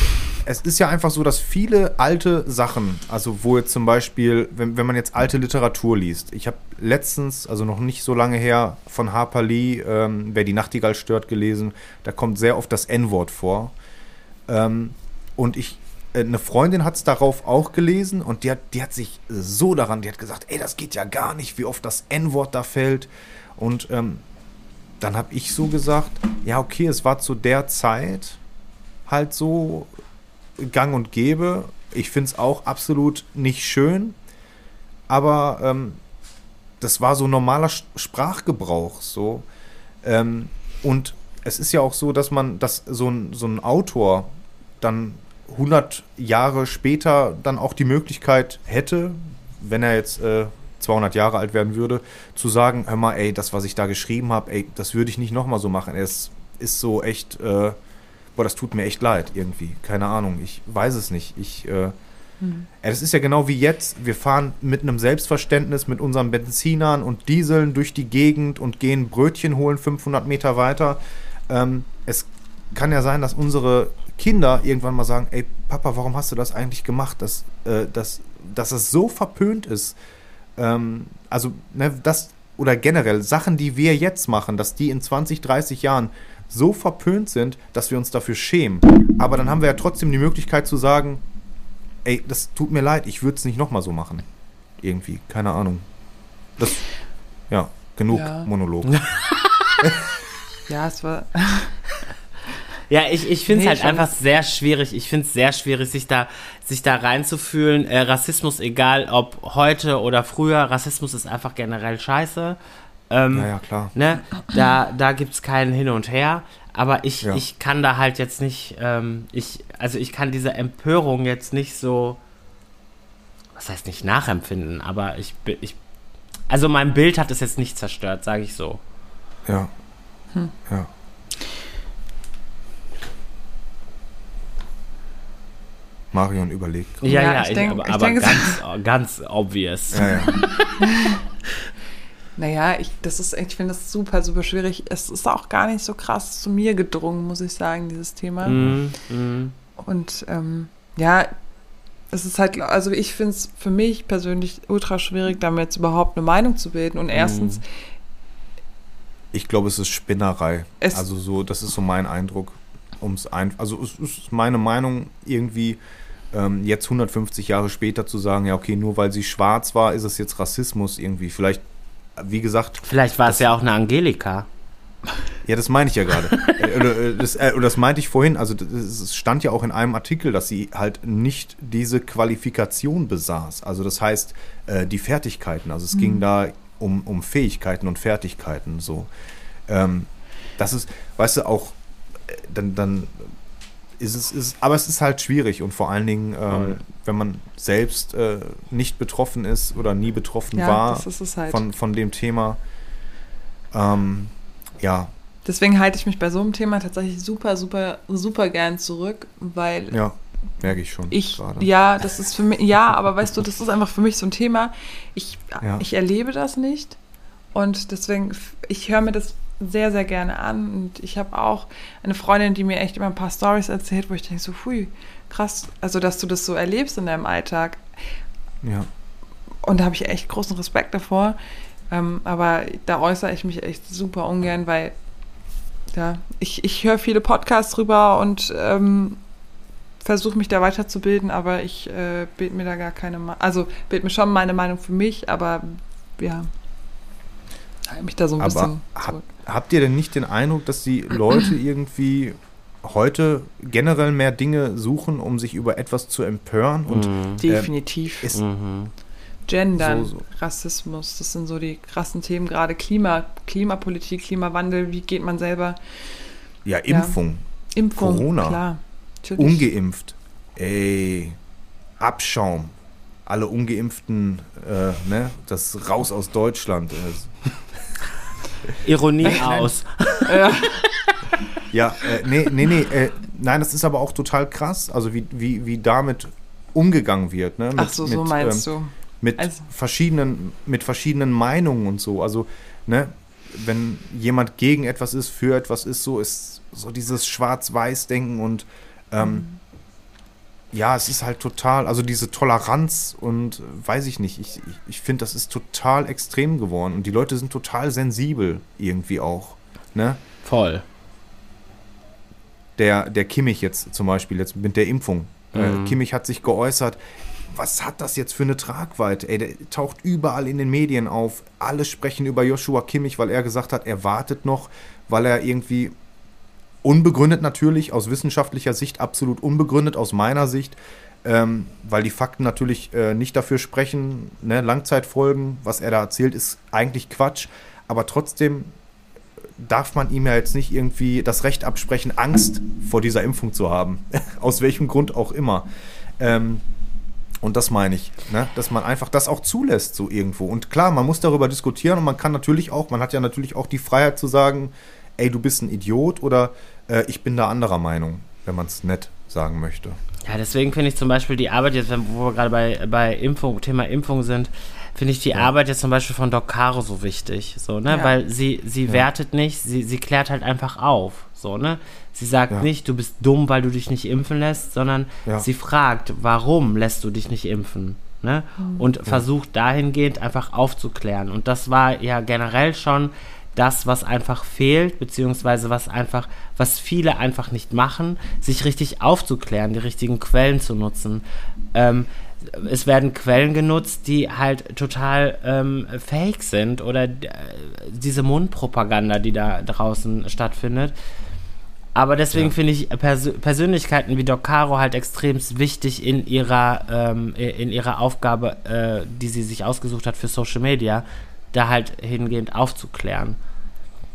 es ist ja einfach so, dass viele alte Sachen, also wo jetzt zum Beispiel, wenn, wenn man jetzt alte Literatur liest, ich habe letztens, also noch nicht so lange her, von Harper Lee, ähm, Wer die Nachtigall stört, gelesen, da kommt sehr oft das N-Wort vor. Ähm, und ich, eine Freundin hat es darauf auch gelesen und die hat, die hat sich so daran, die hat gesagt, ey, das geht ja gar nicht, wie oft das N-Wort da fällt. Und ähm, dann habe ich so gesagt, ja, okay, es war zu der Zeit halt so gang und gäbe. Ich finde es auch absolut nicht schön, aber ähm, das war so normaler Sprachgebrauch so. Ähm, und es ist ja auch so, dass man, dass so ein, so ein Autor dann 100 Jahre später dann auch die Möglichkeit hätte, wenn er jetzt äh, 200 Jahre alt werden würde, zu sagen, hör mal, ey, das, was ich da geschrieben habe, ey, das würde ich nicht nochmal so machen. Es ist so echt, äh, boah, das tut mir echt leid irgendwie. Keine Ahnung, ich weiß es nicht. Ich, äh, ja, das ist ja genau wie jetzt. Wir fahren mit einem Selbstverständnis mit unseren Benzinern und Dieseln durch die Gegend und gehen Brötchen holen 500 Meter weiter. Ähm, es kann ja sein, dass unsere Kinder irgendwann mal sagen, ey Papa, warum hast du das eigentlich gemacht, dass, äh, dass, dass es so verpönt ist. Ähm, also, ne, das oder generell Sachen, die wir jetzt machen, dass die in 20, 30 Jahren so verpönt sind, dass wir uns dafür schämen. Aber dann haben wir ja trotzdem die Möglichkeit zu sagen, ey, das tut mir leid, ich würde es nicht nochmal so machen. Irgendwie, keine Ahnung. Das, ja, genug Ja. Monolog. Ja, es war. Ja, ich, ich finde es Nee, halt schon. einfach sehr schwierig. Ich finde es sehr schwierig, sich da, sich da reinzufühlen. Äh, Rassismus, egal ob heute oder früher, Rassismus ist einfach generell scheiße. Ähm, Ja, ja, klar. Ne? Da, da gibt es keinen Hin und Her. Aber ich, Ja. ich kann da halt jetzt nicht, ähm, ich, also ich kann diese Empörung jetzt nicht so, was heißt nicht nachempfinden, aber ich, ich also mein Bild hat es jetzt nicht zerstört, sage ich so. Ja. Hm. Ja. Marion überlegt. Ja, Ja, ja, ich ich denk- aber, ich aber denke, es- ganz, ganz obvious. Ja, ja. Naja, ich, das ist, ich finde das super, super schwierig. Es ist auch gar nicht so krass zu mir gedrungen, muss ich sagen, dieses Thema. Mm, mm. Und ähm, ja, es ist halt, also ich finde es für mich persönlich ultra schwierig, damit jetzt überhaupt eine Meinung zu bilden. Und erstens, Ich glaube, es ist Spinnerei. Es- also so, das ist so mein Eindruck. Um's ein, also es ist meine Meinung irgendwie ähm, jetzt 150 Jahre später zu sagen, ja okay, nur weil sie schwarz war, ist es jetzt Rassismus irgendwie. Vielleicht, wie gesagt, Vielleicht war es ja auch eine Angelika. ja, das meine ich ja gerade. Äh, oder, äh, das, äh, das meinte ich vorhin. Also es stand ja auch in einem Artikel, dass sie halt nicht diese Qualifikation besaß. Also das heißt, äh, die Fertigkeiten. Also es ging da um, um Fähigkeiten und Fertigkeiten. So, ähm, das ist, weißt du, auch äh, dann, dann ist es, ist, aber es ist halt schwierig und vor allen Dingen, ähm, wenn man selbst äh, nicht betroffen ist oder nie betroffen ja, war das ist es halt. von, von dem Thema. Ähm, ja, Deswegen halte ich mich bei so einem Thema tatsächlich super, super, super gern zurück, weil ja. merke ich schon. Ich, gerade. ja, das ist für mich, ja, aber weißt du, das ist einfach für mich so ein Thema. Ich, Ja. ich erlebe das nicht und deswegen, ich höre mir das sehr, sehr gerne an. Und ich habe auch eine Freundin, die mir echt immer ein paar Stories erzählt, wo ich denke so, hui, krass, also dass du das so erlebst in deinem Alltag. Ja. und da habe ich echt großen Respekt davor, ähm, aber da äußere ich mich echt super ungern, weil ja, ich, ich höre viele Podcasts drüber und ähm, versuche mich da weiterzubilden, aber ich äh, bild mir da gar keine, Ma also bild mir schon meine Meinung für mich, aber ja, mich da so ein Aber bisschen hab, habt ihr denn nicht den Eindruck, dass die Leute irgendwie heute generell mehr Dinge suchen, um sich über etwas zu empören? Und Mhm. Definitiv. ist Mhm. Gendern, so- so. Rassismus, das sind so die krassen Themen, gerade Klima, Klimapolitik, Klimawandel, wie geht man selber, ja, Impfung, Impfung, Corona. klar. Natürlich. ungeimpft, ey, Abschaum. Alle Ungeimpften, äh, ne, das raus aus Deutschland. Äh, Ironie aus. Ja. Ja, äh, nee, nee, nee, äh, nein, das ist aber auch total krass, also wie, wie, wie damit umgegangen wird, ne? Mit, Ach so, so mit, meinst ähm, du. mit Also- verschiedenen, mit verschiedenen Meinungen und so. Also, ne, wenn jemand gegen etwas ist, für etwas ist, so ist so dieses Schwarz-Weiß-Denken und ähm, Mhm. Ja, es ist halt total, also diese Toleranz und äh, weiß ich nicht, ich, ich, ich finde, das ist total extrem geworden und die Leute sind total sensibel irgendwie auch, ne? Voll. der, der Kimmich jetzt zum Beispiel, jetzt mit der Impfung. Äh, Mhm. Kimmich hat sich geäußert, was hat das jetzt für eine Tragweite? Ey, der taucht überall in den Medien auf. Alle sprechen über Joshua Kimmich, weil er gesagt hat, er wartet noch, weil er irgendwie unbegründet natürlich, aus wissenschaftlicher Sicht absolut unbegründet, aus meiner Sicht, ähm, weil die Fakten natürlich äh, nicht dafür sprechen, ne, Langzeitfolgen, was er da erzählt, ist eigentlich Quatsch, aber trotzdem darf man ihm ja jetzt nicht irgendwie das Recht absprechen, Angst vor dieser Impfung zu haben. Aus welchem Grund auch immer. Ähm, und das meine ich, ne? dass man einfach das auch zulässt, so irgendwo. Und klar, man muss darüber diskutieren und man kann natürlich auch, man hat ja natürlich auch die Freiheit zu sagen, ey, du bist ein Idiot oder äh, ich bin da anderer Meinung, wenn man es nett sagen möchte. Ja, deswegen finde ich zum Beispiel die Arbeit jetzt, wenn- wo wir gerade bei, bei Impfung, Thema Impfung sind, finde ich die Arbeit jetzt zum Beispiel von Doc Caro so wichtig, so, ne, Ja. weil sie, sie wertet nicht, sie, sie klärt halt einfach auf, so, ne, sie sagt Ja. nicht, du bist dumm, weil du dich nicht impfen lässt, sondern Ja. sie fragt, warum lässt du dich nicht impfen, ne, und versucht dahingehend einfach aufzuklären und das war ja generell schon das, was einfach fehlt, beziehungsweise was einfach, was viele einfach nicht machen, sich richtig aufzuklären, die richtigen Quellen zu nutzen. Ähm, es werden Quellen genutzt, die halt total ähm, fake sind oder äh, diese Mundpropaganda, die da draußen stattfindet. Aber deswegen Ja. finde ich Pers Persönlichkeiten wie Doc Caro halt extrem wichtig in ihrer, ähm, in ihrer Aufgabe, äh, die sie sich ausgesucht hat für Social Media, da halt hingehend aufzuklären.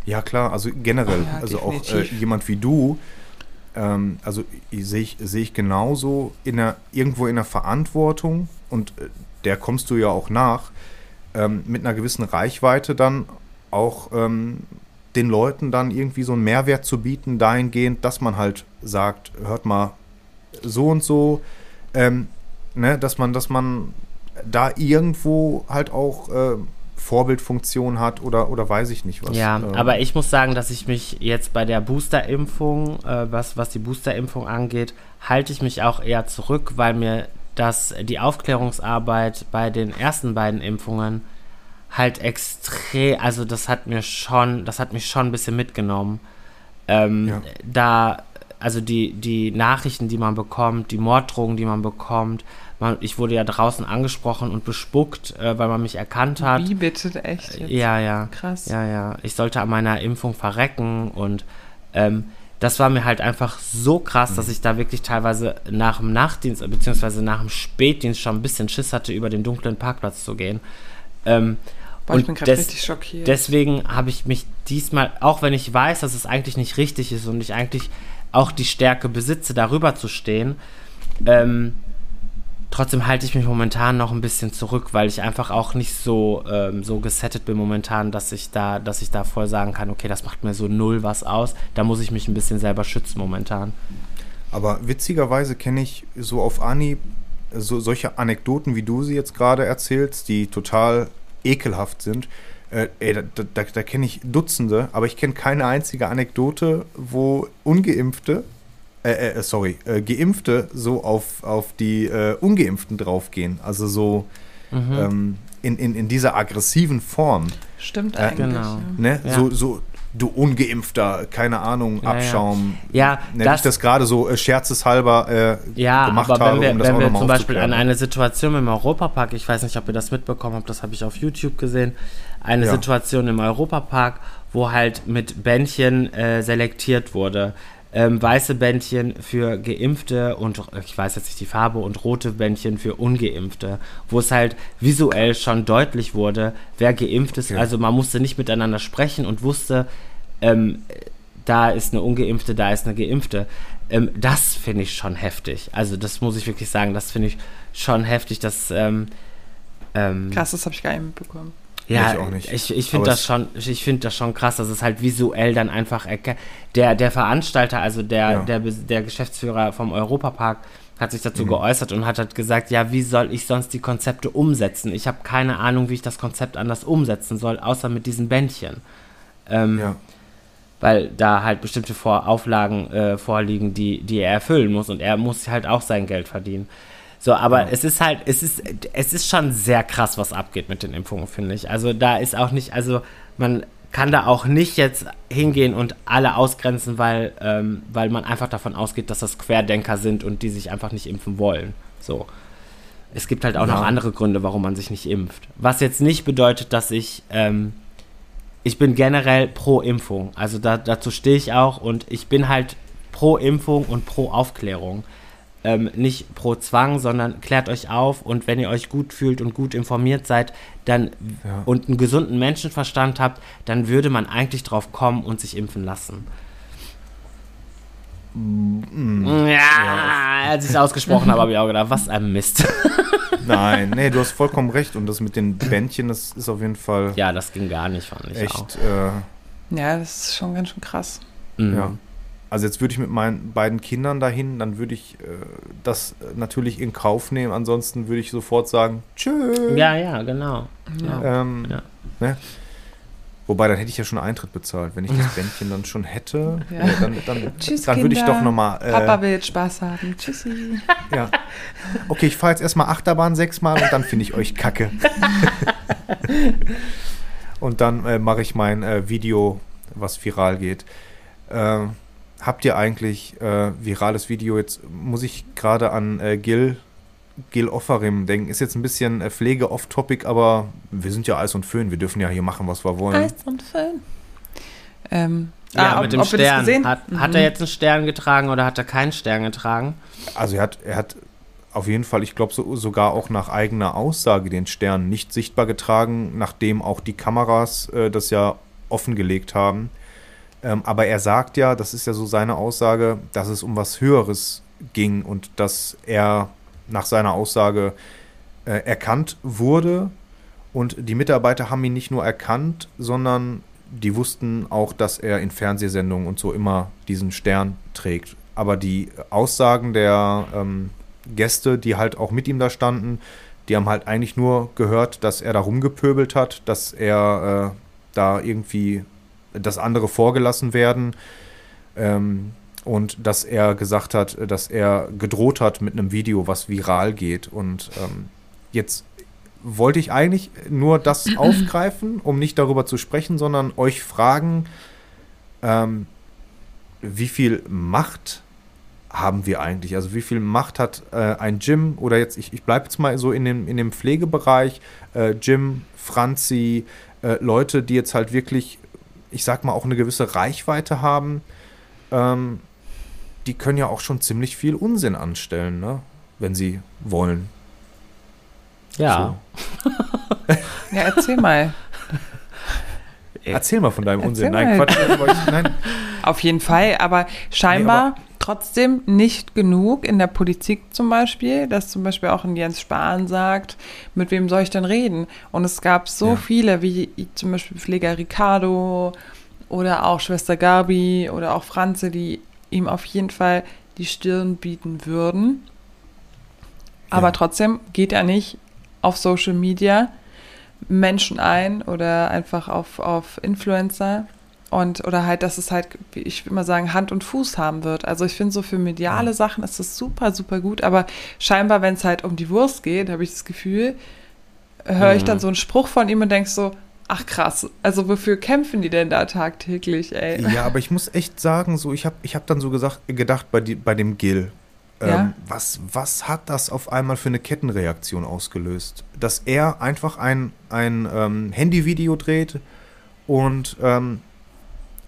Ja, klar, also generell, Ja, also auch äh, definitiv. jemand wie du, ähm, also sehe ich, sehe ich genauso in der, irgendwo in der Verantwortung und äh, der kommst du ja auch nach, ähm, mit einer gewissen Reichweite dann auch ähm, den Leuten dann irgendwie so einen Mehrwert zu bieten, dahingehend, dass man halt sagt, hört mal, so und so, ähm, ne, dass man, dass man da irgendwo halt auch äh, Vorbildfunktion hat oder, oder weiß ich nicht was. Ja, Ähm, aber ich muss sagen, dass ich mich jetzt bei der Boosterimpfung, äh, was, was die Boosterimpfung angeht, halte ich mich auch eher zurück, weil mir das, die Aufklärungsarbeit bei den ersten beiden Impfungen halt extrem, also das hat mir schon, das hat mich schon ein bisschen mitgenommen. Ähm, Ja. Da, also die, die Nachrichten, die man bekommt, die Morddrohungen, die man bekommt, man, ich wurde ja draußen angesprochen und bespuckt, äh, weil man mich erkannt hat. Wie bitte, echt? Jetzt? Ja, ja. Krass. Ja, ja. Ich sollte an meiner Impfung verrecken und ähm, das war mir halt einfach so krass, dass ich da wirklich teilweise nach dem Nachtdienst beziehungsweise nach dem Spätdienst schon ein bisschen Schiss hatte, über den dunklen Parkplatz zu gehen. Ähm, Boah, ich und bin gerade richtig schockiert. Deswegen habe ich mich diesmal, auch wenn ich weiß, dass es eigentlich nicht richtig ist und ich eigentlich auch die Stärke besitze, darüber zu stehen, ähm, trotzdem halte ich mich momentan noch ein bisschen zurück, weil ich einfach auch nicht so, ähm, so gesettet bin momentan, dass ich da, dass ich da voll sagen kann, okay, das macht mir so null was aus. Da muss ich mich ein bisschen selber schützen momentan. Aber witzigerweise kenne ich so auf Anhieb so, solche Anekdoten, wie du sie jetzt gerade erzählst, die total ekelhaft sind. Äh, ey, da, da, da kenne ich Dutzende, aber ich kenne keine einzige Anekdote, wo Ungeimpfte, äh, äh, sorry, äh, Geimpfte so auf, auf die äh, Ungeimpften draufgehen. Also so Mhm. ähm, in, in, in dieser aggressiven Form. Stimmt Äh, eigentlich. genau. ja. Ne? Ja. So, so, du Ungeimpfter, keine Ahnung, Ja, ja. Abschaum. Ja, Ne, das- das, das gerade so äh, scherzeshalber äh, Ja, gemacht aber habe, wenn wir, um das wenn auch wir zum Beispiel an eine Situation im Europapark, ich weiß nicht, ob ihr das mitbekommen habt, das habe ich auf YouTube gesehen, eine Ja. Situation im Europapark, wo halt mit Bändchen äh, selektiert wurde. Ähm, weiße Bändchen für Geimpfte und ich weiß jetzt nicht die Farbe und rote Bändchen für Ungeimpfte, wo es halt visuell schon deutlich wurde, wer geimpft ist. Okay. Also man musste nicht miteinander sprechen und wusste, ähm, da ist eine Ungeimpfte, da ist eine Geimpfte. Ähm, das finde ich schon heftig. Also das muss ich wirklich sagen, das finde ich schon heftig, dass ähm, ähm, Krass, das habe ich gar nicht mitbekommen. Ja, Ich auch nicht. ich, ich finde das schon, ich finde das schon krass, dass es halt visuell dann einfach der der Veranstalter, also der Ja. der der Geschäftsführer vom Europapark hat sich dazu Mhm. geäußert und hat halt gesagt, ja, wie soll ich sonst die Konzepte umsetzen? Ich habe keine Ahnung, wie ich das Konzept anders umsetzen soll, außer mit diesen Bändchen. Ähm, Ja. weil da halt bestimmte Vor Auflagen äh, vorliegen, die, die er erfüllen muss und er muss halt auch sein Geld verdienen. So, aber Ja. es ist halt, es ist, es ist schon sehr krass, was abgeht mit den Impfungen, finde ich. Also da ist auch nicht, also man kann da auch nicht jetzt hingehen und alle ausgrenzen, weil, ähm, weil man einfach davon ausgeht, dass das Querdenker sind und die sich einfach nicht impfen wollen. So. Es gibt halt auch Ja. noch andere Gründe, warum man sich nicht impft. Was jetzt nicht bedeutet, dass ich, ähm, ich bin generell pro Impfung. Also da, dazu stehe ich auch und ich bin halt pro Impfung und pro Aufklärung. Ähm, nicht pro Zwang, sondern klärt euch auf und wenn ihr euch gut fühlt und gut informiert seid, dann Ja. und einen gesunden Menschenverstand habt, dann würde man eigentlich drauf kommen und sich impfen lassen. Mm. Ja, als ich es ausgesprochen habe, habe ich auch gedacht, was ein Mist. Nein, nee, du hast vollkommen recht. Und das mit den Bändchen, das ist auf jeden Fall ja, das ging gar nicht, fand ich auch. echt. Äh, Ja, das ist schon ganz schön krass. Mhm. Ja. Also jetzt würde ich mit meinen beiden Kindern dahin, dann würde ich äh, das natürlich in Kauf nehmen. Ansonsten würde ich sofort sagen, tschö. Ja, ja, genau. Ja. Ähm, Ja. ne? Wobei, dann hätte ich ja schon Eintritt bezahlt. Wenn ich das Bändchen dann schon hätte, Ja. äh, dann, dann, Tschüss, dann würde ich Kinder. doch nochmal. Papa Äh, will jetzt Spaß haben. Tschüssi. ja. Okay, ich fahre jetzt erstmal Achterbahn sechsmal und dann finde ich euch kacke. und dann äh, mache ich mein äh, Video, was viral geht. Äh, habt ihr eigentlich äh, virales Video? Jetzt muss ich gerade an äh, Gil, Gil Offerim denken. Ist jetzt ein bisschen äh, Pflege off-topic, aber wir sind ja Eis und Föhn. Wir dürfen ja hier machen, was wir wollen. Eis und Föhn. Ähm, Ja, ah, mit ob- dem wir das Stern. gesehen? Hat, hat Mhm. er jetzt einen Stern getragen oder hat er keinen Stern getragen? Also er hat, er hat auf jeden Fall, ich glaube so, sogar auch nach eigener Aussage den Stern nicht sichtbar getragen, nachdem auch die Kameras äh, das ja offengelegt haben. Ähm, aber er sagt ja, das ist ja so seine Aussage, dass es um was Höheres ging und dass er nach seiner Aussage äh, erkannt wurde und die Mitarbeiter haben ihn nicht nur erkannt, sondern die wussten auch, dass er in Fernsehsendungen und so immer diesen Stern trägt. Aber die Aussagen der ähm, Gäste, die halt auch mit ihm da standen, die haben halt eigentlich nur gehört, dass er da rumgepöbelt hat, dass er äh, da irgendwie, dass andere vorgelassen werden ähm, und dass er gesagt hat, dass er gedroht hat mit einem Video, was viral geht. Und ähm, jetzt wollte ich eigentlich nur das aufgreifen, um nicht darüber zu sprechen, sondern euch fragen, ähm, wie viel Macht haben wir eigentlich? Also wie viel Macht hat äh, ein Gym oder jetzt, ich, ich bleibe jetzt mal so in dem, in dem Pflegebereich, äh, Jim, Franzi, äh, Leute, die jetzt halt wirklich, ich sag mal, auch eine gewisse Reichweite haben, ähm, die können ja auch schon ziemlich viel Unsinn anstellen, ne? wenn sie wollen. Ja. Ja, erzähl mal. So. Erzähl mal von deinem Erzähl Unsinn. Nein, mal. Quatsch. aber ich, nein, Auf jeden Fall, aber scheinbar trotzdem nicht genug in der Politik zum Beispiel, dass zum Beispiel auch ein Jens Spahn sagt, mit wem soll ich denn reden? Und es gab so Ja. viele, wie zum Beispiel Pfleger Ricardo oder auch Schwester Gabi oder auch Franze, die ihm auf jeden Fall die Stirn bieten würden. Aber Ja. trotzdem geht er nicht auf Social Media Menschen ein oder einfach auf, auf Influencer und oder halt, dass es halt, wie ich immer sagen, Hand und Fuß haben wird. Also ich finde so für mediale Sachen ist das super, super gut, aber scheinbar, wenn es halt um die Wurst geht, habe ich das Gefühl, höre ich Mhm. dann so einen Spruch von ihm und denk so, ach krass, also wofür kämpfen die denn da tagtäglich, ey? Ja, aber ich muss echt sagen, so ich habe ich hab dann so gesagt, gedacht bei, die, bei dem Gil. Ähm, Ja. was, was hat das auf einmal für eine Kettenreaktion ausgelöst? Dass er einfach ein, ein ähm, Handyvideo dreht und ähm,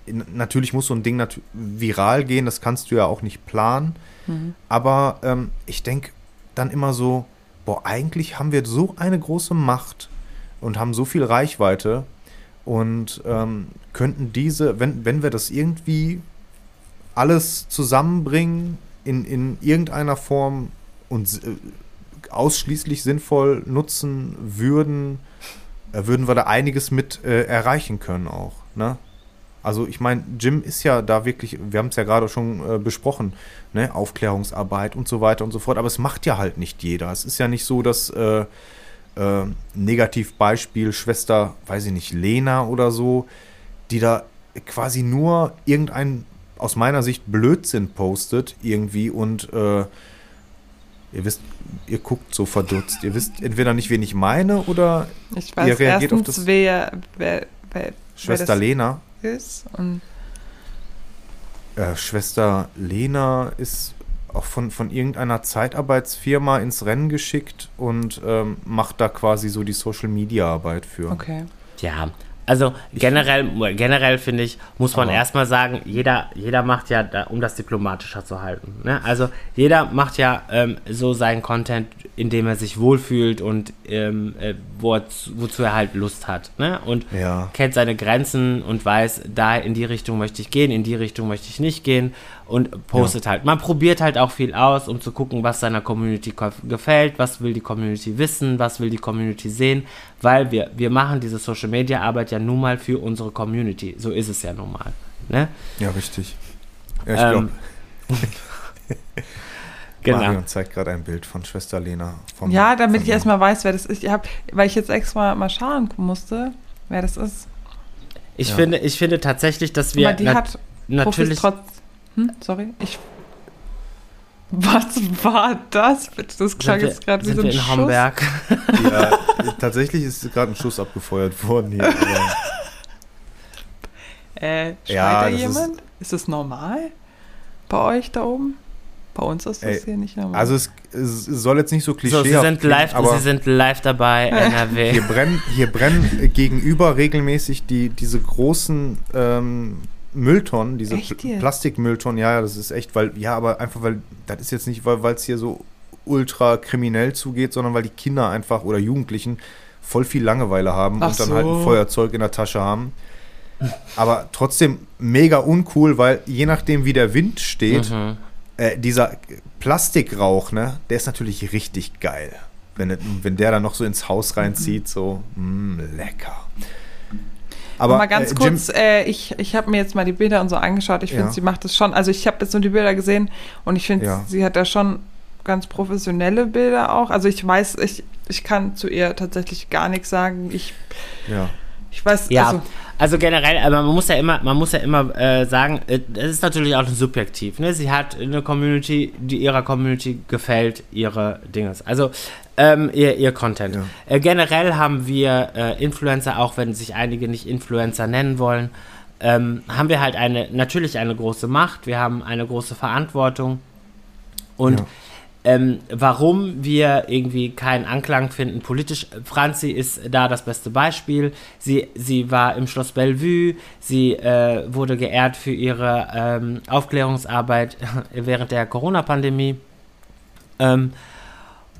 natürlich muss so ein Ding viral gehen, das kannst du ja auch nicht planen. Mhm. Aber ähm, ich denke dann immer so, boah, eigentlich haben wir so eine große Macht und haben so viel Reichweite und ähm, könnten diese, wenn, wenn wir das irgendwie alles zusammenbringen in, in irgendeiner Form und äh, ausschließlich sinnvoll nutzen würden, äh, würden wir da einiges mit äh, erreichen können auch. Ne? Also ich meine, Jim ist ja da wirklich, wir haben es ja gerade schon äh, besprochen, ne? Aufklärungsarbeit und so weiter und so fort, aber es macht ja halt nicht jeder. Es ist ja nicht so, dass äh, äh, Negativbeispiel Schwester, weiß ich nicht, Lena oder so, die da quasi nur irgendein aus meiner Sicht Blödsinn postet irgendwie und äh, ihr wisst, ihr guckt so verdutzt. Ihr wisst entweder nicht, wen ich meine oder Ich Ihr weiß reagiert auf erstens, das- wer, wer, wer, Schwester das Lena. Ist und Äh, Schwester Lena ist auch von, von irgendeiner Zeitarbeitsfirma ins Rennen geschickt und ähm, macht da quasi so die Social-Media-Arbeit für. okay. Ja, also generell, generell finde ich, muss man erstmal sagen, jeder, jeder macht ja, um das diplomatischer zu halten. Ne? Also jeder macht ja ähm, so seinen Content, in dem er sich wohlfühlt und ähm, äh, wo er, zu- wozu er halt Lust hat. Ne? Und Ja. kennt seine Grenzen und weiß, da in die Richtung möchte ich gehen, in die Richtung möchte ich nicht gehen und postet halt. Man probiert halt auch viel aus, um zu gucken, was seiner Community gefällt, was will die Community wissen, was will die Community sehen, weil wir, wir machen diese Social Media Arbeit ja nun mal für unsere Community. So ist es ja nun mal. Ne? Ja, richtig. Ja, ich Ähm, glaube, Genau. Marion zeigt gerade ein Bild von Schwester Lena. Vom, Ja, damit von ich erstmal weiß, wer das ist. Ich hab, weil ich jetzt extra mal schauen musste, wer das ist. Ich, Ja. finde, ich finde tatsächlich, dass wir Aber die nat hat natürlich. Trotz. Hm, sorry, ich. Was war das? Das klang jetzt gerade wie so ein in Schuss. Homberg. Ja, tatsächlich ist gerade ein Schuss abgefeuert worden hier. Äh, schreit Ja, da das ist- jemand? Ist, das normal? Bei euch da oben? Bei uns ist das Ey, hier nicht normal. Also es, es soll jetzt nicht so So, klischee Sie sind live, aber Sie sind live dabei, NRW. hier brennen, hier brennen gegenüber regelmäßig die, diese großen ähm, Mülltonnen, diese Pl? Plastikmülltonnen. Ja, das ist echt, weil, ja, aber einfach, weil, das ist jetzt nicht, weil es hier so ultra kriminell zugeht, sondern weil die Kinder einfach oder Jugendlichen voll viel Langeweile haben Ach und dann halt ein so. Feuerzeug in der Tasche haben. Aber trotzdem mega uncool, weil je nachdem, wie der Wind steht, Mhm. äh, dieser Plastikrauch, ne, der ist natürlich richtig geil. Wenn, wenn der dann noch so ins Haus reinzieht, so, mh, lecker. Aber mal ganz äh, kurz, äh, ich, ich habe mir jetzt mal die Bilder und so angeschaut. Ich finde, Ja. sie macht das schon. Also ich habe jetzt nur die Bilder gesehen und ich finde, Ja. sie hat da schon ganz professionelle Bilder auch. Also ich weiß, ich, ich kann zu ihr tatsächlich gar nichts sagen. Ich, ja. Ich weiß, Ja, also, also, generell, aber man muss ja immer, man muss ja immer äh, sagen, äh, es ist natürlich auch subjektiv. Ne? Sie hat eine Community, die ihrer Community gefällt, ihre Dinges. Also ähm, ihr, ihr Content. Ja. Äh, generell haben wir äh, Influencer, auch wenn sich einige nicht Influencer nennen wollen, ähm, haben wir halt eine natürlich eine große Macht. Wir haben eine große Verantwortung und Ja. Ähm, warum wir irgendwie keinen Anklang finden politisch. Franzi ist da das beste Beispiel. Sie, sie war im Schloss Bellevue, sie äh, wurde geehrt für ihre ähm, Aufklärungsarbeit während der Corona-Pandemie. Ähm,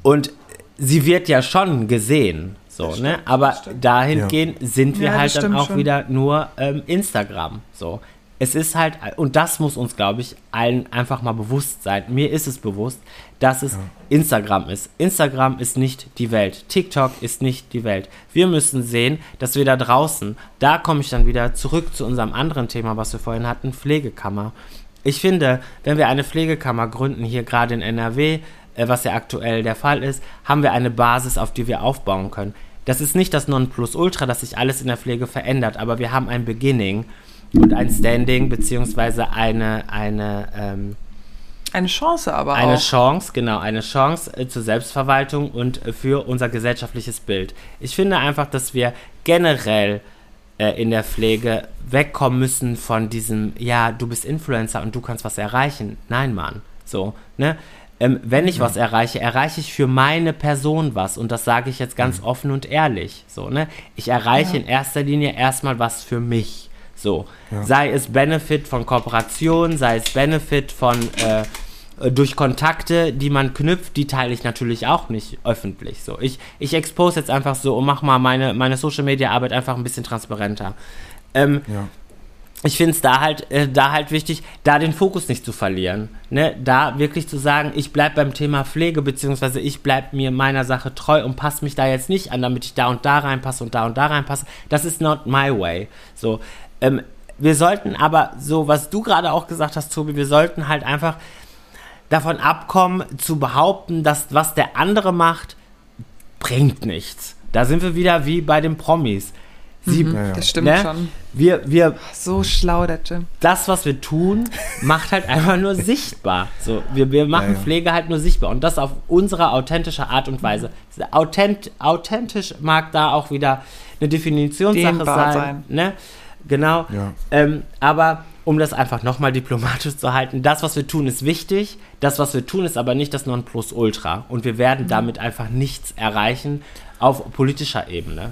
und sie wird ja schon gesehen. So, ne? stimmt, Aber das stimmt. dahingehend sind wir Ja, halt dann auch schon. wieder nur ähm, Instagram. So. Es ist halt, und das muss uns, glaube ich, allen einfach mal bewusst sein. Mir ist es bewusst, dass es Instagram ist. Instagram ist nicht die Welt. TikTok ist nicht die Welt. Wir müssen sehen, dass wir da draußen, da komme ich dann wieder zurück zu unserem anderen Thema, was wir vorhin hatten, Pflegekammer. Ich finde, wenn wir eine Pflegekammer gründen, hier gerade in NRW, äh, was ja aktuell der Fall ist, haben wir eine Basis, auf die wir aufbauen können. Das ist nicht das Nonplusultra, dass sich alles in der Pflege verändert, aber wir haben ein Beginning und ein Standing, beziehungsweise eine, eine, ähm, Eine Chance aber eine auch. Chance, genau, eine Chance äh, zur Selbstverwaltung und äh, für unser gesellschaftliches Bild. Ich finde einfach, dass wir generell äh, in der Pflege wegkommen müssen von diesem, ja, du bist Influencer und du kannst was erreichen. Nein, Mann. So, ne? Ähm, wenn ich was erreiche, erreiche ich für meine Person was. Und das sage ich jetzt ganz offen und ehrlich. So, ne? Ich erreiche in erster Linie erstmal was für mich. So. Sei es Benefit von Kooperation, sei es Benefit von äh, durch Kontakte, die man knüpft, die teile ich natürlich auch nicht öffentlich. So, ich, ich expose jetzt einfach so und mach mal meine, meine Social Media Arbeit einfach ein bisschen transparenter. Ähm, Ja. ich finde es da halt, äh, da halt wichtig, da den Fokus nicht zu verlieren. Ne? Da wirklich zu sagen, ich bleibe beim Thema Pflege, beziehungsweise ich bleibe mir meiner Sache treu und passe mich da jetzt nicht an, damit ich da und da reinpasse und da und da reinpasse. Das ist not my way. So, ähm, wir sollten aber, so was du gerade auch gesagt hast, Tobi, wir sollten halt einfach davon abkommen, zu behaupten, dass was der andere macht, bringt nichts. Da sind wir wieder wie bei den Promis. Sie, ja. Das stimmt ne? schon. wir, wir So schlau, der Jim. das, was wir tun, macht halt einfach nur sichtbar. So, wir, wir machen Ja, ja. Pflege halt nur sichtbar und das auf unsere authentische Art und Weise. Authent, authentisch mag da auch wieder eine Definitionssache Dehnbar sein. sein. Ne? Genau. Ja. Ähm, aber um das einfach nochmal diplomatisch zu halten, das, was wir tun, ist wichtig. Das, was wir tun, ist aber nicht das Nonplusultra. Und wir werden damit einfach nichts erreichen auf politischer Ebene.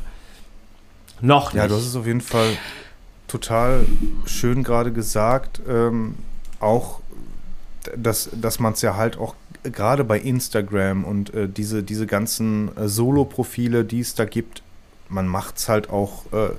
Noch Ja, nicht. du hast es auf jeden Fall total schön gerade gesagt. Ähm, auch, dass, dass man es ja halt auch gerade bei Instagram und äh, diese, diese ganzen äh, Solo-Profile, die es da gibt, man macht es halt auch, äh,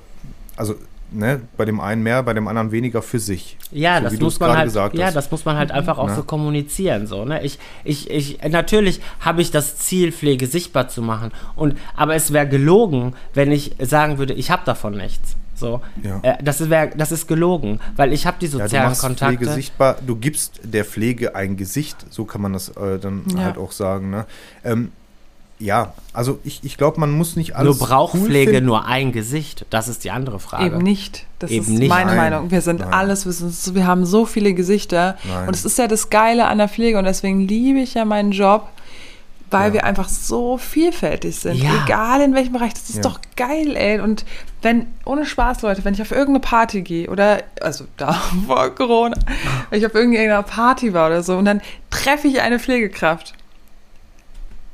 also ne, bei dem einen mehr, bei dem anderen weniger für sich. Ja, So das muss es man gerade halt, gesagt ja, hast. das muss man halt einfach auch Ne? so kommunizieren, so, ne? Ich, ich, ich, natürlich habe ich das Ziel, Pflege sichtbar zu machen und, aber es wäre gelogen, wenn ich sagen würde, ich habe davon nichts. So, Ja. äh, das ist, wär, das ist gelogen, weil ich habe die Ja, du sozialen machst Kontakte. Pflege sichtbar, du gibst der Pflege ein Gesicht, so kann man das äh, dann Ja. halt auch sagen. Ne? Ähm, ja, also ich, ich glaube, man muss nicht alles Nur braucht cool nur ein Gesicht? Das ist die andere Frage. Eben nicht. Das Eben ist nicht. meine Nein. Meinung. Wir sind Nein. alles, wir, sind, wir haben so viele Gesichter. Nein. Und es ist ja das Geile an der Pflege und deswegen liebe ich ja meinen Job, weil Ja. wir einfach so vielfältig sind. Ja. Egal in welchem Bereich. Das ist Ja. doch geil, ey. Und wenn, ohne Spaß, Leute, wenn ich auf irgendeine Party gehe oder, also da vor Corona, wenn ich auf irgendeiner Party war oder so und dann treffe ich eine Pflegekraft.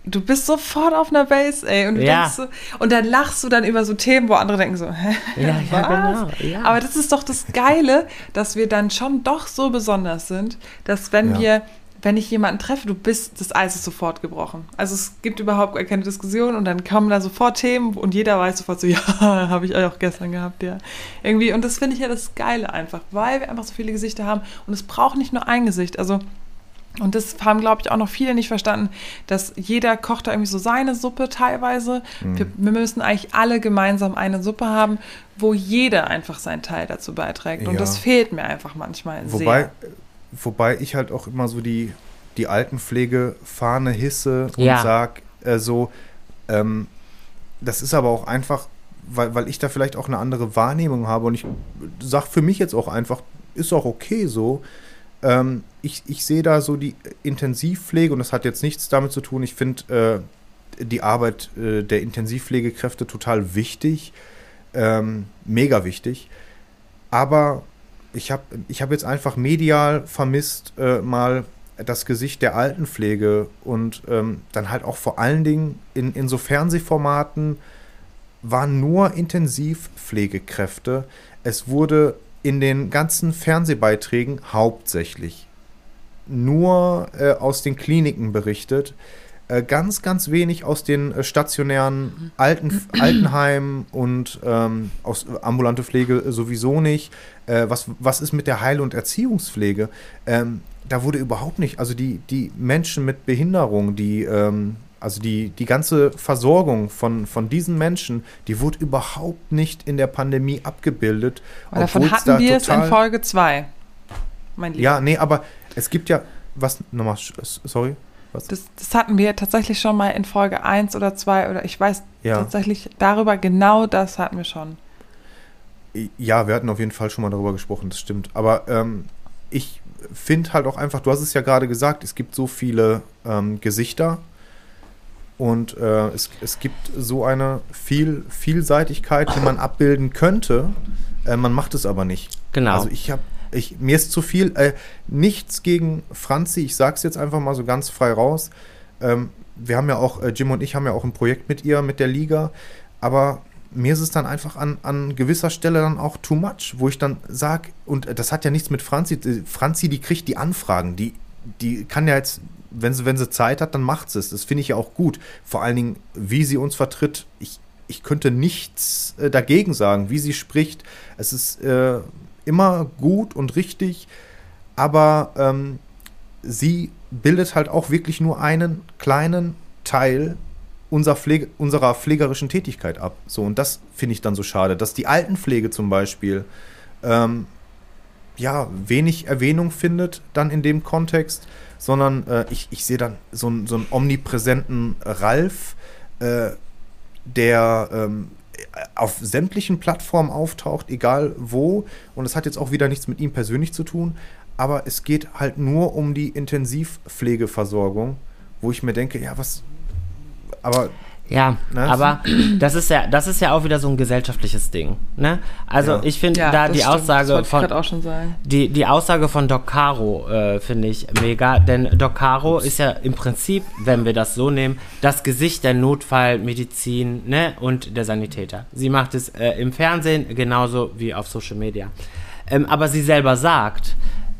Du bist sofort auf einer Base, ey. Und, du Ja. denkst so, und dann lachst du dann über so Themen, wo andere denken so, hä? Ja, ja, genau. Ja. Aber das ist doch das Geile, dass wir dann schon doch so besonders sind, dass wenn Ja. wir, wenn ich jemanden treffe, du bist, das Eis ist sofort gebrochen. Also es gibt überhaupt gar keine Diskussion und dann kommen da sofort Themen und jeder weiß sofort so, ja, habe ich auch gestern gehabt, ja. Irgendwie, und das finde ich ja das Geile einfach, weil wir einfach so viele Gesichter haben und es braucht nicht nur ein Gesicht. Also und das haben, glaube ich, auch noch viele nicht verstanden, dass jeder kocht da irgendwie so seine Suppe teilweise. Mhm. Wir, wir müssen eigentlich alle gemeinsam eine Suppe haben, wo jeder einfach seinen Teil dazu beiträgt. Und Ja. das fehlt mir einfach manchmal Wobei, sehr. wobei ich halt auch immer so die, die Altenpflegefahne hisse und Ja. sag äh, so, ähm, das ist aber auch einfach, weil, weil ich da vielleicht auch eine andere Wahrnehmung habe und ich sag für mich jetzt auch einfach, ist auch okay so. Ähm, ich, ich sehe da so die Intensivpflege und das hat jetzt nichts damit zu tun. Ich finde äh, die Arbeit äh, der Intensivpflegekräfte total wichtig, ähm, mega wichtig. Aber ich habe ich hab jetzt einfach medial vermisst äh, mal das Gesicht der Altenpflege und ähm, dann halt auch vor allen Dingen in, in so Fernsehformaten waren nur Intensivpflegekräfte. Es wurde in den ganzen Fernsehbeiträgen hauptsächlich nur äh, aus den Kliniken berichtet. Äh, ganz, ganz wenig aus den äh, stationären Alten, Altenheimen und ähm, aus ambulante Pflege sowieso nicht. Äh, was, was ist mit der Heil- und Erziehungspflege? Ähm, da wurde überhaupt nicht, also die, die Menschen mit Behinderung, die, ähm, also die, die ganze Versorgung von, von diesen Menschen, die wurde überhaupt nicht in der Pandemie abgebildet. Und davon hatten da wir es in Folge 2. mein Lieber. Ja, nee, aber es gibt ja, was, nochmal, sorry, was? Das, das hatten wir tatsächlich schon mal in Folge 1 oder 2 oder ich weiß Ja. tatsächlich darüber, genau das hatten wir schon. Ja, wir hatten auf jeden Fall schon mal darüber gesprochen, das stimmt. Aber ähm, ich finde halt auch einfach, du hast es ja gerade gesagt, es gibt so viele ähm, Gesichter und äh, es, es gibt so eine viel, Vielseitigkeit, die man abbilden könnte. Äh, man macht es aber nicht. Genau. Also ich habe, ich, mir ist zu viel, äh, nichts gegen Franzi, ich sag's jetzt einfach mal so ganz frei raus. Ähm, wir haben ja auch, äh, Jim und ich haben ja auch ein Projekt mit ihr, mit der Liga, aber mir ist es dann einfach an, an gewisser Stelle dann auch too much, wo ich dann sage, und das hat ja nichts mit Franzi, äh, Franzi, die kriegt die Anfragen, die, die kann ja jetzt, wenn sie, wenn sie Zeit hat, dann macht sie es. Das finde ich ja auch gut. Vor allen Dingen, wie sie uns vertritt. Ich, ich könnte nichts äh, dagegen sagen, wie sie spricht. Es ist äh, immer gut und richtig, aber ähm, sie bildet halt auch wirklich nur einen kleinen Teil unserer, Pflege, unserer pflegerischen Tätigkeit ab. So, und das finde ich dann so schade, dass die Altenpflege zum Beispiel ähm, ja, wenig Erwähnung findet dann in dem Kontext, sondern äh, ich, ich sehe dann so, einen- so einen omnipräsenten Ralf, äh, der ähm, auf sämtlichen Plattformen auftaucht, egal wo. Und es hat jetzt auch wieder nichts mit ihm persönlich zu tun, aber es geht halt nur um die Intensivpflegeversorgung, wo ich mir denke, ja, was. Aber Ja, Ne? aber das ist ja, das ist ja auch wieder so ein gesellschaftliches Ding. Ne? Also Ja. ich finde Ja, da die stimmt. Aussage von gerade auch schon sagen. die, die Aussage von Doc Caro äh, finde ich mega, denn Doc Caro ist ja im Prinzip, wenn wir das so nehmen, das Gesicht der Notfallmedizin ne, und der Sanitäter. Sie macht es äh, im Fernsehen genauso wie auf Social Media. Ähm, aber sie selber sagt,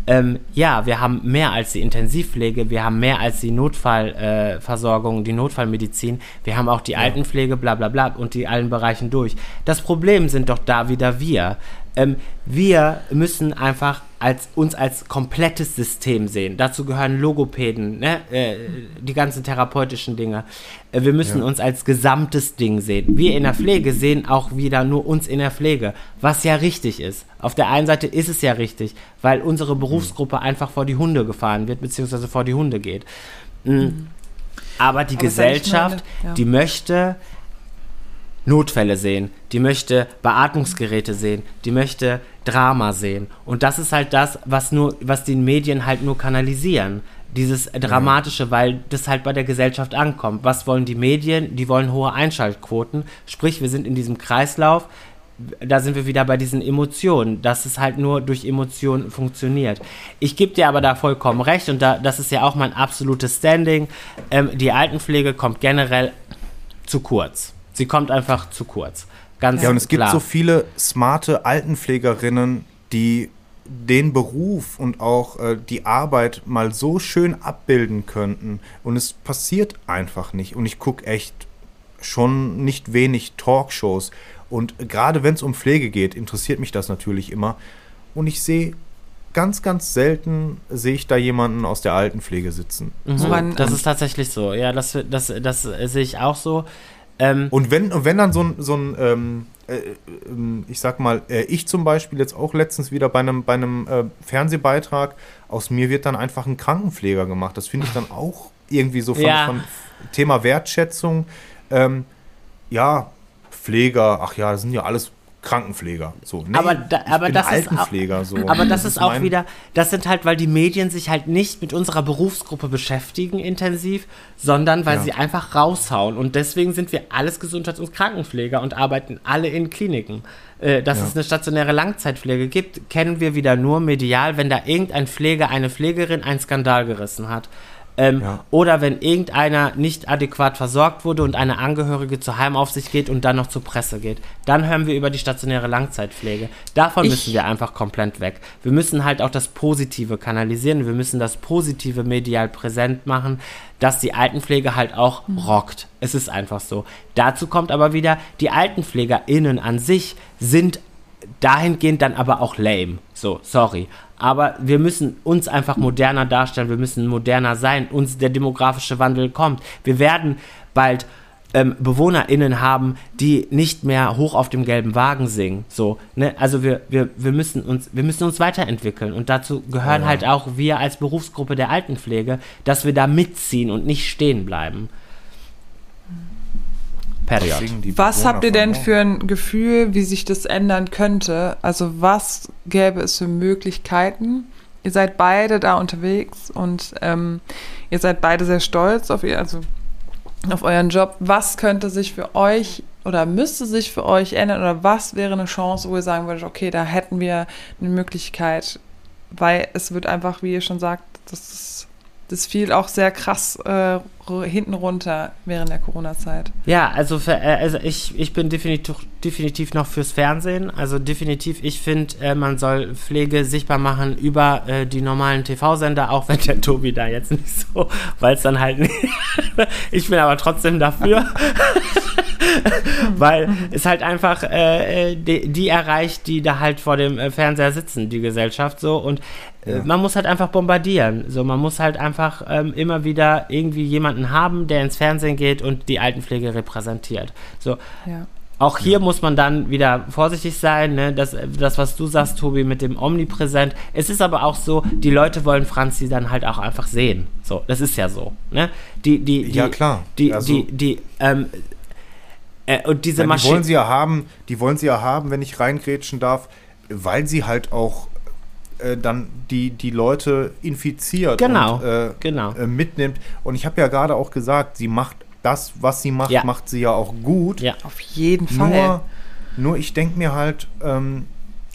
ähm, ja, wir haben mehr als die Intensivpflege, wir haben mehr als die Notfallversorgung, äh, die Notfallmedizin, wir haben auch die Altenpflege, bla bla bla und die allen Bereichen durch. Das Problem sind doch da wieder wir. Ähm, wir müssen einfach als, uns als komplettes System sehen. Dazu gehören Logopäden, ne? äh, die ganzen therapeutischen Dinge. Äh, wir müssen Ja. uns als gesamtes Ding sehen. Wir in der Pflege sehen auch wieder nur uns in der Pflege, was ja richtig ist. Auf der einen Seite ist es ja richtig, weil unsere Berufsgruppe einfach vor die Hunde gefahren wird, beziehungsweise vor die Hunde geht. Mm. Aber die Aber Gesellschaft, meine- ja. die möchte Notfälle sehen, die möchte Beatmungsgeräte sehen, die möchte Drama sehen. Und das ist halt das, was nur, was die Medien halt nur kanalisieren. Dieses Dramatische, weil das halt bei der Gesellschaft ankommt. Was wollen die Medien? Die wollen hohe Einschaltquoten. Sprich, wir sind in diesem Kreislauf. Da sind wir wieder bei diesen Emotionen, dass es halt nur durch Emotionen funktioniert. Ich gebe dir aber da vollkommen recht und da, das ist ja auch mein absolutes Standing. Ähm, die Altenpflege kommt generell zu kurz. Sie kommt einfach zu kurz. Ganz Ja, und es gibt klar. so viele smarte Altenpflegerinnen, die den Beruf und auch äh, die Arbeit mal so schön abbilden könnten. Und es passiert einfach nicht. Und ich gucke echt schon nicht wenig Talkshows. Und gerade wenn es um Pflege geht, interessiert mich das natürlich immer. Und ich sehe ganz, ganz selten, sehe ich da jemanden aus der Altenpflege sitzen. Mhm, Woran- das ist tatsächlich so. Ja, das, das, das, sehe ich auch so. Ähm, Und wenn, und wenn dann so ein, so ein ähm, äh, ähm, ich sag mal, äh, ich zum Beispiel jetzt auch letztens wieder bei einem, bei einem äh, Fernsehbeitrag, aus mir wird dann einfach ein Krankenpfleger gemacht. Das finde ich dann auch irgendwie so von, Ja. von Thema Wertschätzung. Ähm, ja, Pfleger, ach ja, das sind ja alles Krankenpfleger. So, nee, Aber da- aber das ist auch- Altenpfleger. so. Aber das, ist auch wieder, das sind halt, weil die Medien sich halt nicht mit unserer Berufsgruppe beschäftigen intensiv, sondern weil Ja. sie einfach raushauen. Und deswegen sind wir alles Gesundheits- und Krankenpfleger und arbeiten alle in Kliniken. Äh, dass Ja. es eine stationäre Langzeitpflege gibt, kennen wir wieder nur medial, wenn da irgendein Pfleger, eine Pflegerin einen Skandal gerissen hat. Ähm, Ja. Oder wenn irgendeiner nicht adäquat versorgt wurde und eine Angehörige zur Heimaufsicht geht und dann noch zur Presse geht. Dann hören wir über die stationäre Langzeitpflege. Davon Ich- müssen wir einfach komplett weg. Wir müssen halt auch das Positive kanalisieren. Wir müssen das Positive medial präsent machen, dass die Altenpflege halt auch rockt. Es ist einfach so. Dazu kommt aber wieder, die AltenpflegerInnen an sich sind dahingehend dann aber auch lame. So, sorry. Aber wir müssen uns einfach moderner darstellen, wir müssen moderner sein. Uns der demografische Wandel kommt. Wir werden bald ähm, BewohnerInnen haben, die nicht mehr hoch auf dem gelben Wagen singen. So, ne? Also wir, wir, wir, müssen uns, wir müssen uns weiterentwickeln. Und dazu gehören Ja. halt auch wir als Berufsgruppe der Altenpflege, dass wir da mitziehen und nicht stehen bleiben. Period. Was habt ihr denn für ein Gefühl, wie sich das ändern könnte? Also was gäbe es für Möglichkeiten? Ihr seid beide da unterwegs und ähm, ihr seid beide sehr stolz auf ihr, also auf euren Job. Was könnte sich für euch oder müsste sich für euch ändern oder was wäre eine Chance, wo ihr sagen würdet, okay, da hätten wir eine Möglichkeit, weil es wird einfach, wie ihr schon sagt, das, ist, das fiel auch sehr krass äh, hinten runter während der Corona-Zeit. Ja, also, für, äh, also ich, ich bin definitiv, definitiv noch fürs Fernsehen. Also definitiv, ich finde, äh, man soll Pflege sichtbar machen über äh, die normalen TV-Sender, auch wenn der Tobi da jetzt nicht so, weil es dann halt nicht. ich bin aber trotzdem dafür. weil es halt einfach äh, äh, die, die erreicht, die da halt vor dem äh, Fernseher sitzen, die Gesellschaft so. Und äh, Ja. man muss halt einfach bombardieren. So, man muss halt einfach ähm, immer wieder irgendwie jemanden haben, der ins Fernsehen geht und die Altenpflege repräsentiert. So, Ja. auch hier muss man dann wieder vorsichtig sein, ne? das, das, was du sagst, Tobi, mit dem Omnipräsent. Es ist aber auch so, die Leute wollen Franzi dann halt auch einfach sehen. So, das ist ja so. Ne? Die, die, die, Ja, klar. Die, Also- die, die, ähm, äh, und diese Ja, die Maschine. wollen sie ja haben, die wollen sie ja haben, wenn ich reingrätschen darf, weil sie halt auch äh, dann die, die Leute infiziert Genau, und äh, genau. äh, mitnimmt. Und ich habe ja gerade auch gesagt, sie macht das, was sie macht, Ja. macht sie ja auch gut. Ja, Auf jeden Fall. Nur, nur ich denke mir halt, ähm,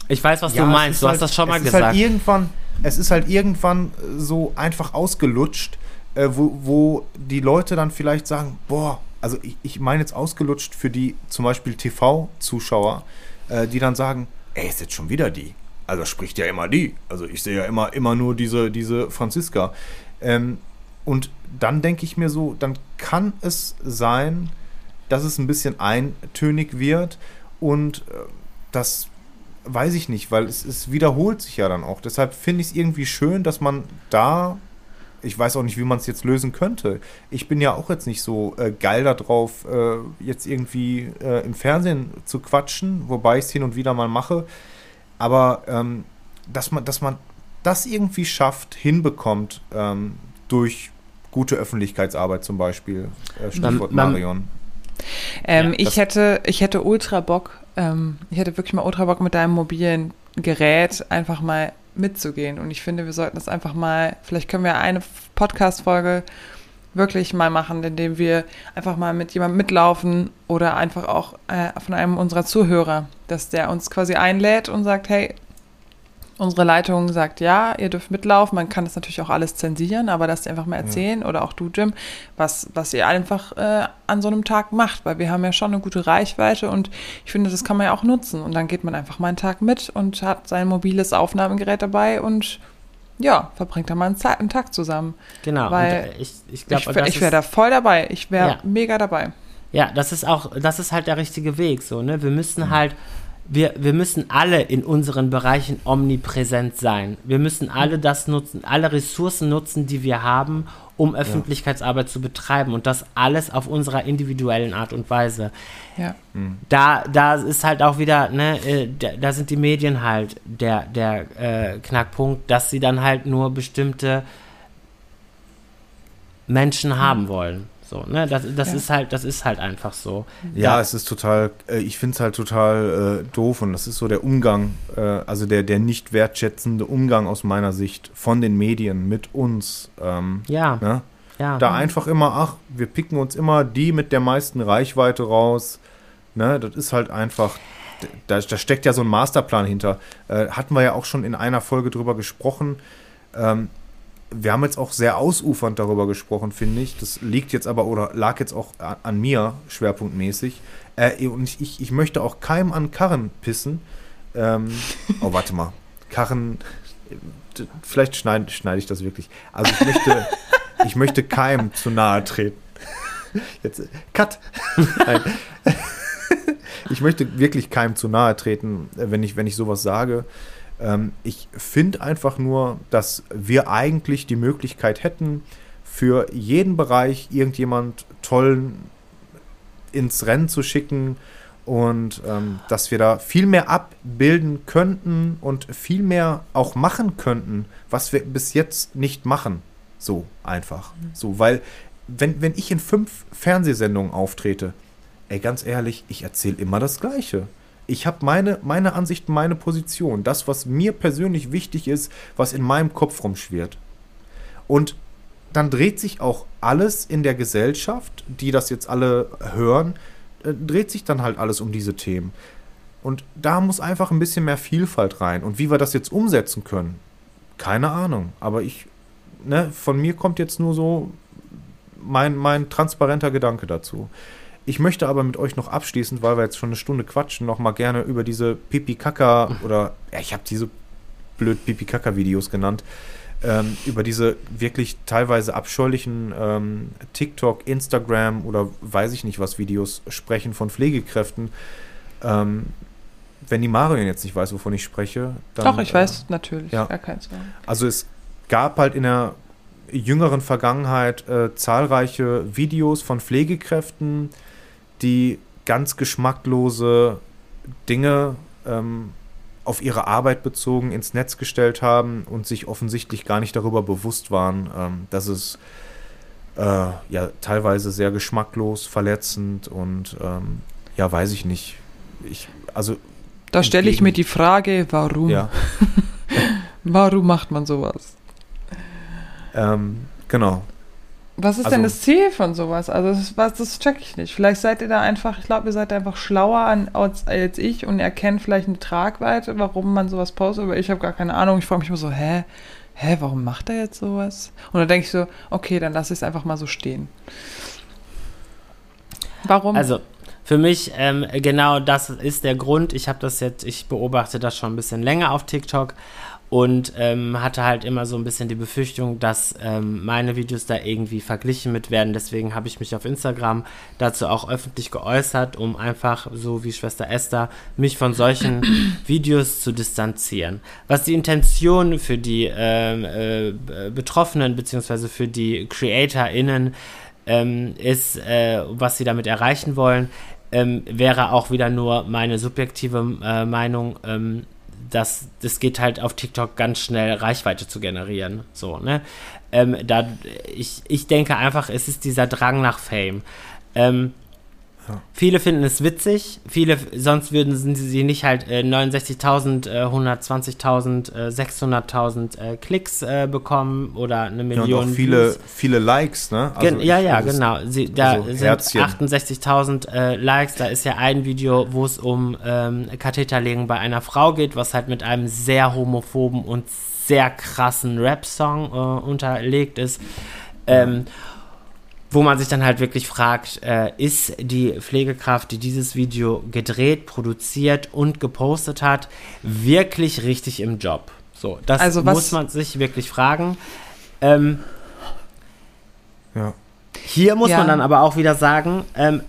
ich weiß, was ja, du meinst. ist Du halt, hast das schon mal es Ist gesagt. halt irgendwann, es ist halt irgendwann äh, so einfach ausgelutscht, äh, wo, wo die Leute dann vielleicht sagen, boah, also ich, ich meine jetzt ausgelutscht für die zum Beispiel TV-Zuschauer, äh, die dann sagen, ey, ist jetzt schon wieder die. Also spricht ja immer die. Also ich sehe ja immer, immer nur diese, diese Franziska. Ähm, und dann denke ich mir so, dann kann es sein, dass es ein bisschen eintönig wird und äh, das weiß ich nicht, weil es, es wiederholt sich ja dann auch. Deshalb finde ich es irgendwie schön, dass man da, ich weiß auch nicht, wie man es jetzt lösen könnte. Ich bin ja auch jetzt nicht so äh, geil darauf, äh, jetzt irgendwie äh, im Fernsehen zu quatschen, wobei ich es hin und wieder mal mache. Aber ähm, dass man, dass man das irgendwie schafft, hinbekommt, ähm, durch gute Öffentlichkeitsarbeit zum Beispiel. Äh, Stichwort Man- man- Marion. Ähm, Ja, ich, hätte, ich hätte ultra Bock, ähm, ich hätte wirklich mal ultra Bock mit deinem mobilen Gerät einfach mal mitzugehen. Und ich finde, wir sollten das einfach mal, vielleicht können wir eine Podcast-Folge wirklich mal machen, indem wir einfach mal mit jemandem mitlaufen oder einfach auch äh, von einem unserer Zuhörer, dass der uns quasi einlädt und sagt, hey, unsere Leitung sagt ja, ihr dürft mitlaufen. Man kann das natürlich auch alles zensieren, aber die einfach mal erzählen oder auch du, Jim, was, was ihr einfach äh, an so einem Tag macht, weil wir haben ja schon eine gute Reichweite und ich finde, das kann man ja auch nutzen. Und dann geht man einfach mal einen Tag mit und hat sein mobiles Aufnahmegerät dabei und ja, verbringt dann mal einen, einen Tag zusammen. genau. weil und, äh, ich ich glaube, ich ich wäre da voll dabei. Ich wäre Ja. mega dabei. Ja, das ist auch, das ist halt der richtige Weg, so, ne? Wir müssen halt, wir, wir müssen alle in unseren Bereichen omnipräsent sein. Wir müssen alle das nutzen, alle Ressourcen nutzen, die wir haben, um Öffentlichkeitsarbeit zu betreiben und das alles auf unserer individuellen Art und Weise. Ja. Da, da ist halt auch wieder, ne, äh, da, da sind die Medien halt der, der äh, Knackpunkt, dass sie dann halt nur bestimmte Menschen haben wollen. So, ne, das, das Ja. ist halt, das ist halt einfach so. Ja, Da- es ist total, äh, ich finde es halt total äh, doof und das ist so der Umgang, äh, also der, der nicht wertschätzende Umgang aus meiner Sicht von den Medien mit uns. Ähm, Ja, ne? ja. Da einfach immer, ach, wir picken uns immer die mit der meisten Reichweite raus. Ne? Das ist halt einfach, da, da steckt ja so ein Masterplan hinter. Äh, hatten wir ja auch schon in einer Folge drüber gesprochen. Ähm, wir haben jetzt auch sehr ausufernd darüber gesprochen, finde ich. Das liegt jetzt aber oder lag jetzt auch an mir schwerpunktmäßig. Äh, und ich, ich, ich möchte auch keinem an Karren pissen. Ähm, oh, warte mal. Karren, vielleicht schneide schneid ich das wirklich. Also ich möchte, ich möchte keinem zu nahe treten. Jetzt, cut. Nein. Ich möchte wirklich keinem zu nahe treten, äh, wenn ich, wenn ich sowas sage. Ähm, ich finde einfach nur, dass wir eigentlich die Möglichkeit hätten, für jeden Bereich irgendjemand tollen ins Rennen zu schicken und ähm, dass wir da viel mehr abbilden könnten und viel mehr auch machen könnten, was wir bis jetzt nicht machen. So einfach. So, weil wenn, wenn ich in fünf Fernsehsendungen auftrete, ey, ganz ehrlich, ich erzähle immer das Gleiche. Ich habe meine, meine Ansicht, meine Position, das, was mir persönlich wichtig ist, was in meinem Kopf rumschwirrt. Und dann dreht sich auch alles in der Gesellschaft, die das jetzt alle hören, äh, dreht sich dann halt alles um diese Themen. Und da muss einfach ein bisschen mehr Vielfalt rein. Und wie wir das jetzt umsetzen können, keine Ahnung. Aber ich, ne, von mir kommt jetzt nur so mein, mein transparenter Gedanke dazu. Ich möchte aber mit euch noch abschließend, weil wir jetzt schon eine Stunde quatschen, noch mal gerne über diese Pipi-Kaka oder, ja, ich habe diese blöd Pipi-Kaka-Videos genannt, ähm, über diese wirklich teilweise abscheulichen ähm, TikTok, Instagram oder weiß ich nicht was Videos sprechen von Pflegekräften. Ähm, wenn die Marion jetzt nicht weiß, wovon ich spreche, dann. Doch, ich äh, weiß natürlich, ja. gar kein Zweifel. Also es gab halt in der jüngeren Vergangenheit äh, zahlreiche Videos von Pflegekräften, die ganz geschmacklose Dinge ähm, auf ihre Arbeit bezogen ins Netz gestellt haben und sich offensichtlich gar nicht darüber bewusst waren, ähm, dass es äh, ja teilweise sehr geschmacklos, verletzend und ähm, ja, weiß ich nicht. Ich, also da stelle ich mir die Frage, warum? Ja. warum macht man sowas? Ähm, genau. Was ist also, denn das Ziel von sowas? Also das, was, das check ich nicht. Vielleicht seid ihr da einfach, ich glaube, ihr seid einfach schlauer an, als, als, ich und erkennt vielleicht eine Tragweite, warum man sowas postet, aber ich habe gar keine Ahnung. Ich frage mich immer so, hä? Hä, warum macht er jetzt sowas? Und dann denke ich so, okay, dann lasse ich es einfach mal so stehen. Warum? Also für mich ähm, genau das ist der Grund. Ich habe das jetzt, ich beobachte das schon ein bisschen länger auf TikTok und ähm, hatte halt immer so ein bisschen die Befürchtung, dass ähm, meine Videos da irgendwie verglichen mit werden. Deswegen habe ich mich auf Instagram dazu auch öffentlich geäußert, um einfach, so wie Schwester Esther, mich von solchen Videos zu distanzieren. Was die Intention für die ähm, äh, Betroffenen bzw. für die CreatorInnen ähm, ist, äh, was sie damit erreichen wollen, ähm, wäre auch wieder nur meine subjektive äh, Meinung ähm, das, das geht halt auf TikTok ganz schnell Reichweite zu generieren. So, ne? Ähm, da, ich, ich denke einfach, es ist dieser Drang nach Fame. Ähm, ja. Viele finden es witzig, viele, sonst würden sie nicht halt äh, 69.000, äh, 120.000, äh, 600.000 äh, Klicks äh, bekommen oder eine Million. Ja, und auch viele, viele Likes, ne? Also ja, ja, genau. Sie, da also sind 68.000 äh, Likes. Da ist ja ein Video, wo es um ähm, Katheterlegen bei einer Frau geht, was halt mit einem sehr homophoben und sehr krassen Rap-Song unterlegt ist. Ähm, wo man sich dann halt wirklich fragt, äh, ist die Pflegekraft, die dieses Video gedreht, produziert und gepostet hat, wirklich richtig im Job? So, das also muss man sich wirklich fragen. Ähm, ja. Hier muss ja. man dann aber auch wieder sagen, ähm,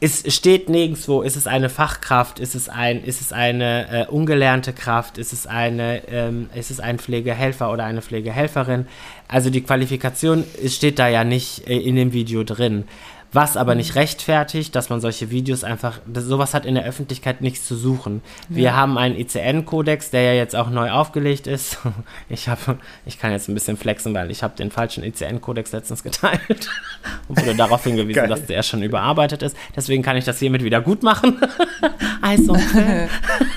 es steht nirgendwo, ist es eine Fachkraft, ist es, ein, ist es eine äh, ungelernte Kraft, ist es, eine, ähm, ist es ein Pflegehelfer oder eine Pflegehelferin. Also die Qualifikation steht da ja nicht äh, in dem Video drin. Was aber nicht rechtfertigt, dass man solche Videos einfach, das, sowas hat in der Öffentlichkeit nichts zu suchen. Ja. Wir haben einen ICN-Kodex, der ja jetzt auch neu aufgelegt ist. Ich habe, ich kann jetzt ein bisschen flexen, weil ich habe den falschen ICN-Kodex letztens geteilt und wurde darauf hingewiesen, Geil. dass der schon überarbeitet ist. Deswegen kann ich das hiermit wieder gut machen.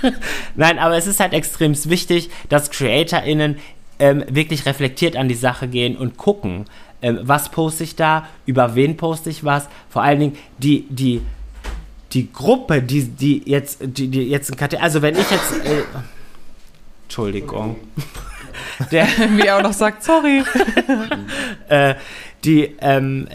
Nein, aber es ist halt extrem wichtig, dass CreatorInnen ähm, wirklich reflektiert an die Sache gehen und gucken, ähm, was poste ich da, über wen poste ich was. Vor allen Dingen die, die, die Gruppe, die, die jetzt, die, die jetzt ein Kategorie, also wenn ich jetzt, äh, Entschuldigung. Der, wie er auch noch sagt, sorry. äh, die, ähm,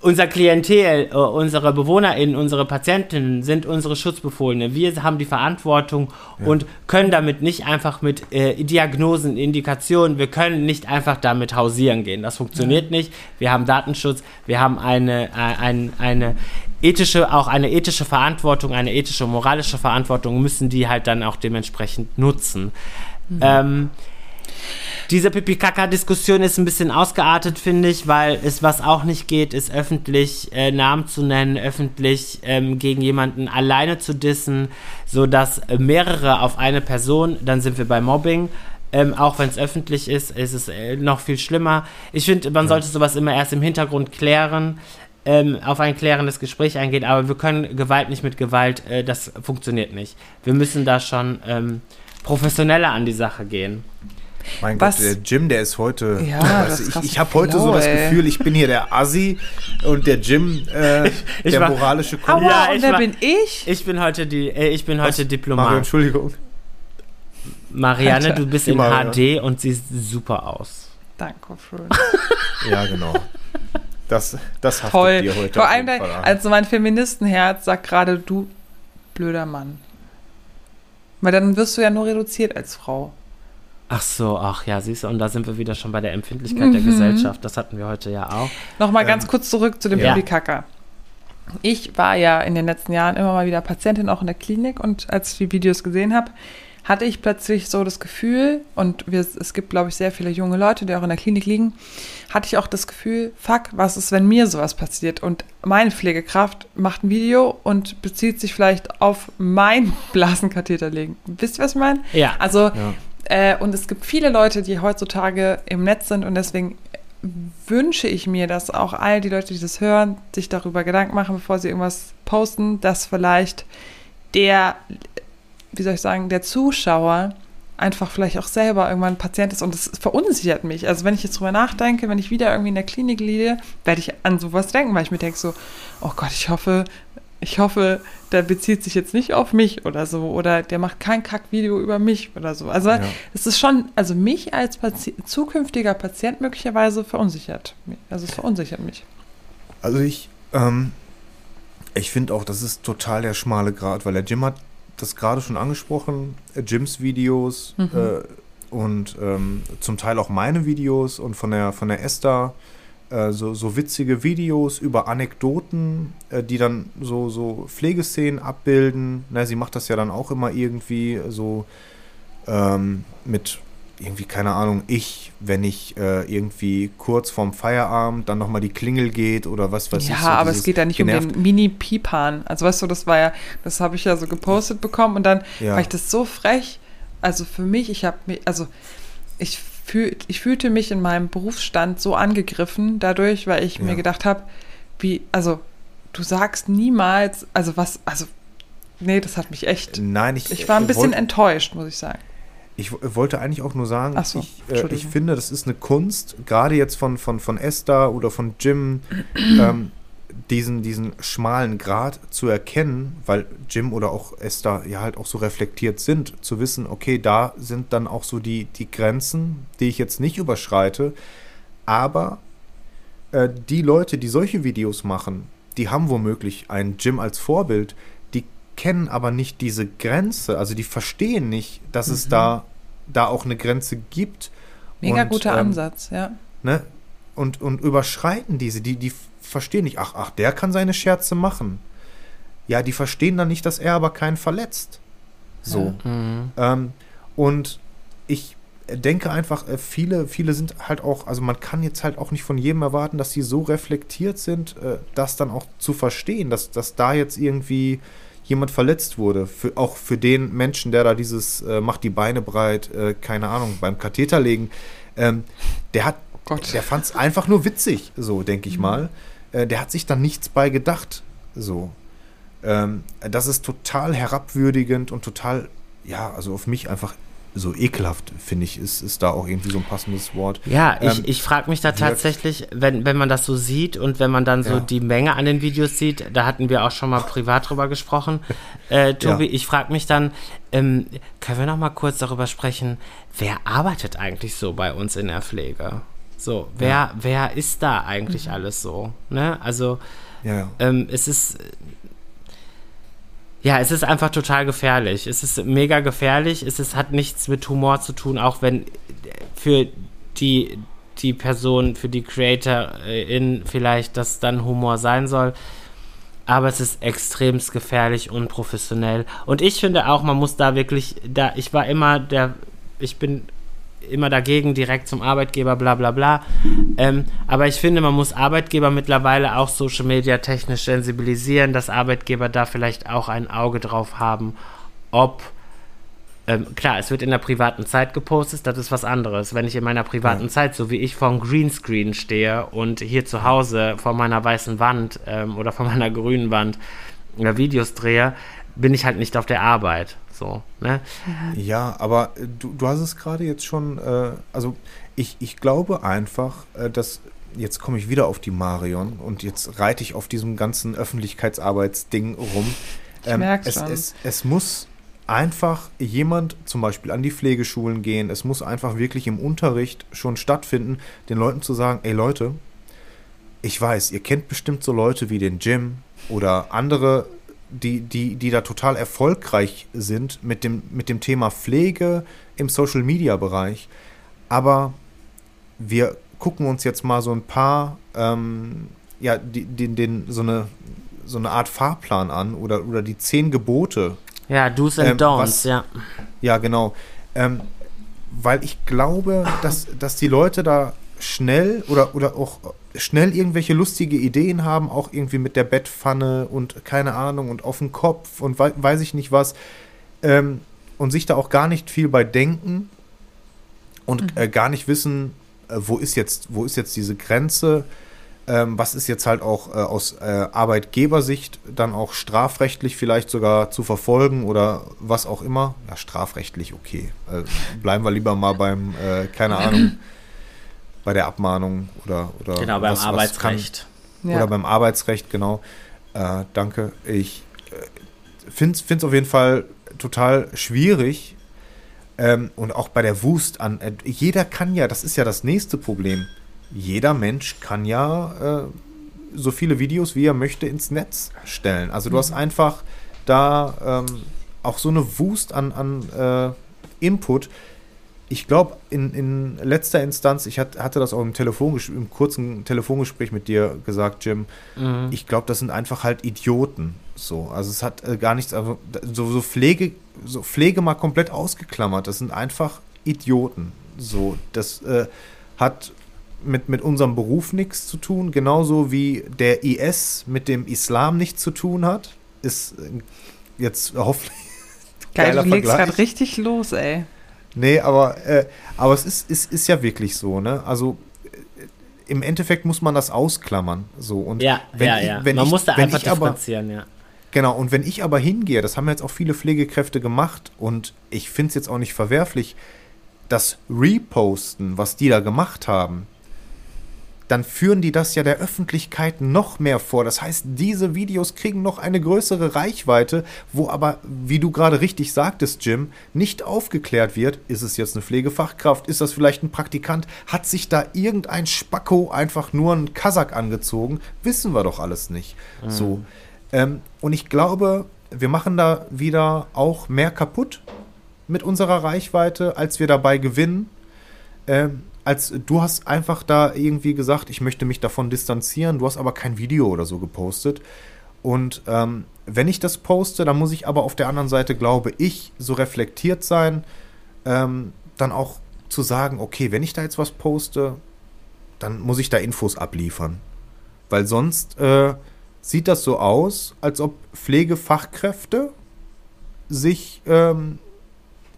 unser Klientel, äh, unsere BewohnerInnen, unsere Patientinnen sind unsere Schutzbefohlene. Wir haben die Verantwortung ja. und können damit nicht einfach mit äh, Diagnosen, Indikationen, wir können nicht einfach damit hausieren gehen. Das funktioniert ja. nicht. Wir haben Datenschutz, wir haben eine, äh, ein, eine ethische, auch eine ethische Verantwortung, eine ethische, moralische Verantwortung, müssen die halt dann auch dementsprechend nutzen. Mhm. Ähm, diese Pipi-Kaka-Diskussion ist ein bisschen ausgeartet, finde ich, weil es, was auch nicht geht, ist öffentlich äh, Namen zu nennen, öffentlich ähm, gegen jemanden alleine zu dissen, sodass äh, mehrere auf eine Person, dann sind wir bei Mobbing. Ähm, auch wenn es öffentlich ist, ist es äh, noch viel schlimmer. Ich finde, man sollte sowas immer erst im Hintergrund klären, ähm, auf ein klärendes Gespräch eingehen, aber wir können Gewalt nicht mit Gewalt, äh, das funktioniert nicht. Wir müssen da schon ähm, professioneller an die Sache gehen. Mein Was- Gott, der Jim, der ist heute. Ja, ist ich ich habe heute so das. Gefühl, ich bin hier der Assi und der Jim, äh, ich der war- moralische Kollege. Ja, ich und wer bin ich? Ich bin heute die, äh, ich bin heute Mario, Diplomat. Entschuldigung. Marianne, Alter. du bist in Marianne. HD und siehst super aus. Danke, schön. Ja, genau. Das, das haftet Toll. dir heute. Vor allem, an. also mein Feministenherz sagt gerade, du blöder Mann. Weil dann wirst du ja nur reduziert als Frau. Ach so, ach ja, siehst du, und da sind wir wieder schon bei der Empfindlichkeit der Mhm. Gesellschaft. Das hatten wir heute ja auch. Nochmal Ähm, ganz kurz zurück zu dem ja. Pipi-Kaka. Ich war ja in den letzten Jahren immer mal wieder Patientin auch in der Klinik und als ich die Videos gesehen habe, hatte ich plötzlich so das Gefühl, und wir, es gibt, glaube ich, sehr viele junge Leute, die auch in der Klinik liegen, hatte ich auch das Gefühl, fuck, was ist, wenn mir sowas passiert? Und meine Pflegekraft macht ein Video und bezieht sich vielleicht auf mein Blasenkatheter legen. Wisst ihr, was ich meine? Ja. Also, Ja. Äh, und es gibt viele Leute, die heutzutage im Netz sind und deswegen wünsche ich mir, dass auch all die Leute, die das hören, sich darüber Gedanken machen, bevor sie irgendwas posten, dass vielleicht der, wie soll ich sagen, der Zuschauer einfach vielleicht auch selber irgendwann Patient ist und das verunsichert mich. Also wenn ich jetzt drüber nachdenke, wenn ich wieder irgendwie in der Klinik liege, werde ich an sowas denken, weil ich mir denke so, oh Gott, ich hoffe, ich hoffe, der bezieht sich jetzt nicht auf mich oder so oder der macht kein Kackvideo über mich oder so. Also Ja. es ist schon, also mich als Pati zukünftiger Patient möglicherweise verunsichert. Also es verunsichert mich. Also ich, ähm, ich finde auch, das ist total der schmale Grad, weil der Jim hat das gerade schon angesprochen, äh, Jims Videos Mhm. äh, und ähm, zum Teil auch meine Videos und von der von der Esther so, so witzige Videos über Anekdoten, äh, die dann so, so Pflegeszenen abbilden. Na, sie macht das ja dann auch immer irgendwie so ähm, mit irgendwie, keine Ahnung, ich, wenn ich äh, irgendwie kurz vorm Feierabend dann nochmal die Klingel geht oder was weiß ja, ich. so aber es geht ja nicht genervt- um den Mini-Pipan. Also weißt du, das war ja, das habe ich ja so gepostet bekommen und dann Ja. war ich das so frech. Also für mich, ich habe mich, also ich, fühl, ich fühlte mich in meinem Berufsstand so angegriffen dadurch, weil ich mir Ja. gedacht habe, wie, also du sagst niemals, also was, also nee, das hat mich echt, Nein, ich, ich war ein äh, bisschen wollte- enttäuscht, muss ich sagen. Ich wollte eigentlich auch nur sagen, so, ich, äh, ich finde, das ist eine Kunst, gerade jetzt von, von, von Esther oder von Jim, ähm, diesen, diesen schmalen Grad zu erkennen, weil Jim oder auch Esther ja halt auch so reflektiert sind, zu wissen, okay, da sind dann auch so die, die Grenzen, die ich jetzt nicht überschreite, aber äh, die Leute, die solche Videos machen, die haben womöglich einen Jim als Vorbild, die kennen aber nicht diese Grenze, also die verstehen nicht, dass es da, da auch eine Grenze gibt. Mega Und, guter ähm, Ansatz, ja. Ne? Und, und überschreiten diese, die, die verstehen nicht, ach, ach, der kann seine Scherze machen. Ja, die verstehen dann nicht, dass er aber keinen verletzt. So. Mhm. Ähm, und ich denke einfach, äh, viele, viele sind halt auch, also man kann jetzt halt auch nicht von jedem erwarten, dass sie so reflektiert sind, äh, das dann auch zu verstehen, dass, dass da jetzt irgendwie jemand verletzt wurde. Für, auch für den Menschen, der da dieses äh, macht die Beine breit, äh, keine Ahnung, beim Katheter legen, ähm, der hat, Gott. der fand es einfach nur witzig, so denke ich mal. Äh, der hat sich dann nichts bei gedacht, so. Ähm, das ist total herabwürdigend und total, ja, also auf mich einfach so ekelhaft, finde ich, ist, ist da auch irgendwie so ein passendes Wort. Ja, ich, Ähm, ich frage mich da tatsächlich, wenn, wenn man das so sieht und wenn man dann so Ja. die Menge an den Videos sieht, da hatten wir auch schon mal privat drüber gesprochen, äh, Tobi, Ja. ich frage mich dann, ähm, können wir noch mal kurz darüber sprechen, wer arbeitet eigentlich so bei uns in der Pflege? So, wer, wer ist da eigentlich Mhm. alles so? Ne? Also, Ja, ja. ähm, es ist. Ja, es ist einfach total gefährlich. Es ist mega gefährlich. Es ist, hat nichts mit Humor zu tun, auch wenn für die, die Person, für die Creatorin vielleicht das dann Humor sein soll. Aber es ist extremst gefährlich, unprofessionell. Und ich finde auch, man muss da wirklich, da, ich war immer der, ich bin immer dagegen, direkt zum Arbeitgeber, bla bla bla. Ähm, aber ich finde, man muss Arbeitgeber mittlerweile auch Social Media technisch sensibilisieren, dass Arbeitgeber da vielleicht auch ein Auge drauf haben, ob ähm, klar, es wird in der privaten Zeit gepostet, das ist was anderes. Wenn ich in meiner privaten ja. Zeit, so wie ich, vor dem Greenscreen stehe und hier zu Hause vor meiner weißen Wand ähm, oder vor meiner grünen Wand äh, Videos drehe, bin ich halt nicht auf der Arbeit. So, ne? Ja, aber du, du hast es gerade jetzt schon, äh, also ich, ich glaube einfach, äh, dass jetzt komme ich wieder auf die Marion und jetzt reite ich auf diesem ganzen Öffentlichkeitsarbeitsding rum. Ähm, ich merke es, schon. Es, es muss einfach jemand zum Beispiel an die Pflegeschulen gehen. Es muss einfach wirklich im Unterricht schon stattfinden, den Leuten zu sagen, ey Leute, ich weiß, ihr kennt bestimmt so Leute wie den Jim oder andere die, die, die da total erfolgreich sind mit dem, mit dem Thema Pflege im Social Media Bereich. Aber wir gucken uns jetzt mal so ein paar, ähm, ja, die, die, den, so, eine, so eine Art Fahrplan an oder, oder die zehn Gebote. Ja, Do's and ähm, Don'ts, was, ja. Ja, genau. Ähm, weil ich glaube, dass, dass die Leute da schnell oder, oder auch schnell irgendwelche lustige Ideen haben, auch irgendwie mit der Bettpfanne und keine Ahnung und auf dem Kopf und we weiß ich nicht was. Ähm, und sich da auch gar nicht viel bei denken und mhm. äh, gar nicht wissen, äh, wo ist jetzt, wo ist jetzt diese Grenze, ähm, was ist jetzt halt auch äh, aus äh, Arbeitgebersicht dann auch strafrechtlich vielleicht sogar zu verfolgen oder was auch immer. Ja, strafrechtlich okay. Äh, bleiben wir lieber mal beim, äh, keine Ahnung bei der Abmahnung oder, oder genau, beim was, Arbeitsrecht. Was ja. Oder beim Arbeitsrecht, genau. Äh, danke. Ich äh, finde es auf jeden Fall total schwierig. Ähm, und auch bei der Wust an. Äh, jeder kann ja, das ist ja das nächste Problem. Jeder Mensch kann ja äh, so viele Videos, wie er möchte, ins Netz stellen. Also du mhm. hast einfach da ähm, auch so eine Wust an, an äh, Input ich glaube, in, in letzter Instanz, ich hat, hatte das auch im, im kurzen Telefongespräch mit dir gesagt, Jim, mhm. ich glaube, das sind einfach halt Idioten. So, also es hat äh, gar nichts, also so, so, Pflege, so Pflege mal komplett ausgeklammert, das sind einfach Idioten. So, das äh, hat mit, mit unserem Beruf nichts zu tun, genauso wie der IS mit dem Islam nichts zu tun hat. Ist äh, jetzt hoffentlich. Geil, du legst gerade richtig los, ey. Nee, aber, äh, aber es ist, ist, ist ja wirklich so, ne? Also äh, im Endeffekt muss man das ausklammern. So. Und ja, wenn ja, ich, ja. Wenn man ich, muss da einfach differenzieren, aber, ja. Genau, und wenn ich aber hingehe, das haben jetzt auch viele Pflegekräfte gemacht und ich finde es jetzt auch nicht verwerflich, das Reposten, was die da gemacht haben, dann führen die das ja der Öffentlichkeit noch mehr vor. Das heißt, diese Videos kriegen noch eine größere Reichweite, wo aber, wie du gerade richtig sagtest, Jim, nicht aufgeklärt wird, ist es jetzt eine Pflegefachkraft, ist das vielleicht ein Praktikant, hat sich da irgendein Spacko einfach nur einen Kasach angezogen, wissen wir doch alles nicht. Mhm. So. Ähm, und ich glaube, wir machen da wieder auch mehr kaputt mit unserer Reichweite, als wir dabei gewinnen. Ähm, als du hast einfach da irgendwie gesagt, ich möchte mich davon distanzieren, du hast aber kein Video oder so gepostet. Und ähm, wenn ich das poste, dann muss ich aber auf der anderen Seite, glaube ich, so reflektiert sein, ähm, dann auch zu sagen, okay, wenn ich da jetzt was poste, dann muss ich da Infos abliefern. Weil sonst äh, sieht das so aus, als ob Pflegefachkräfte sich ähm,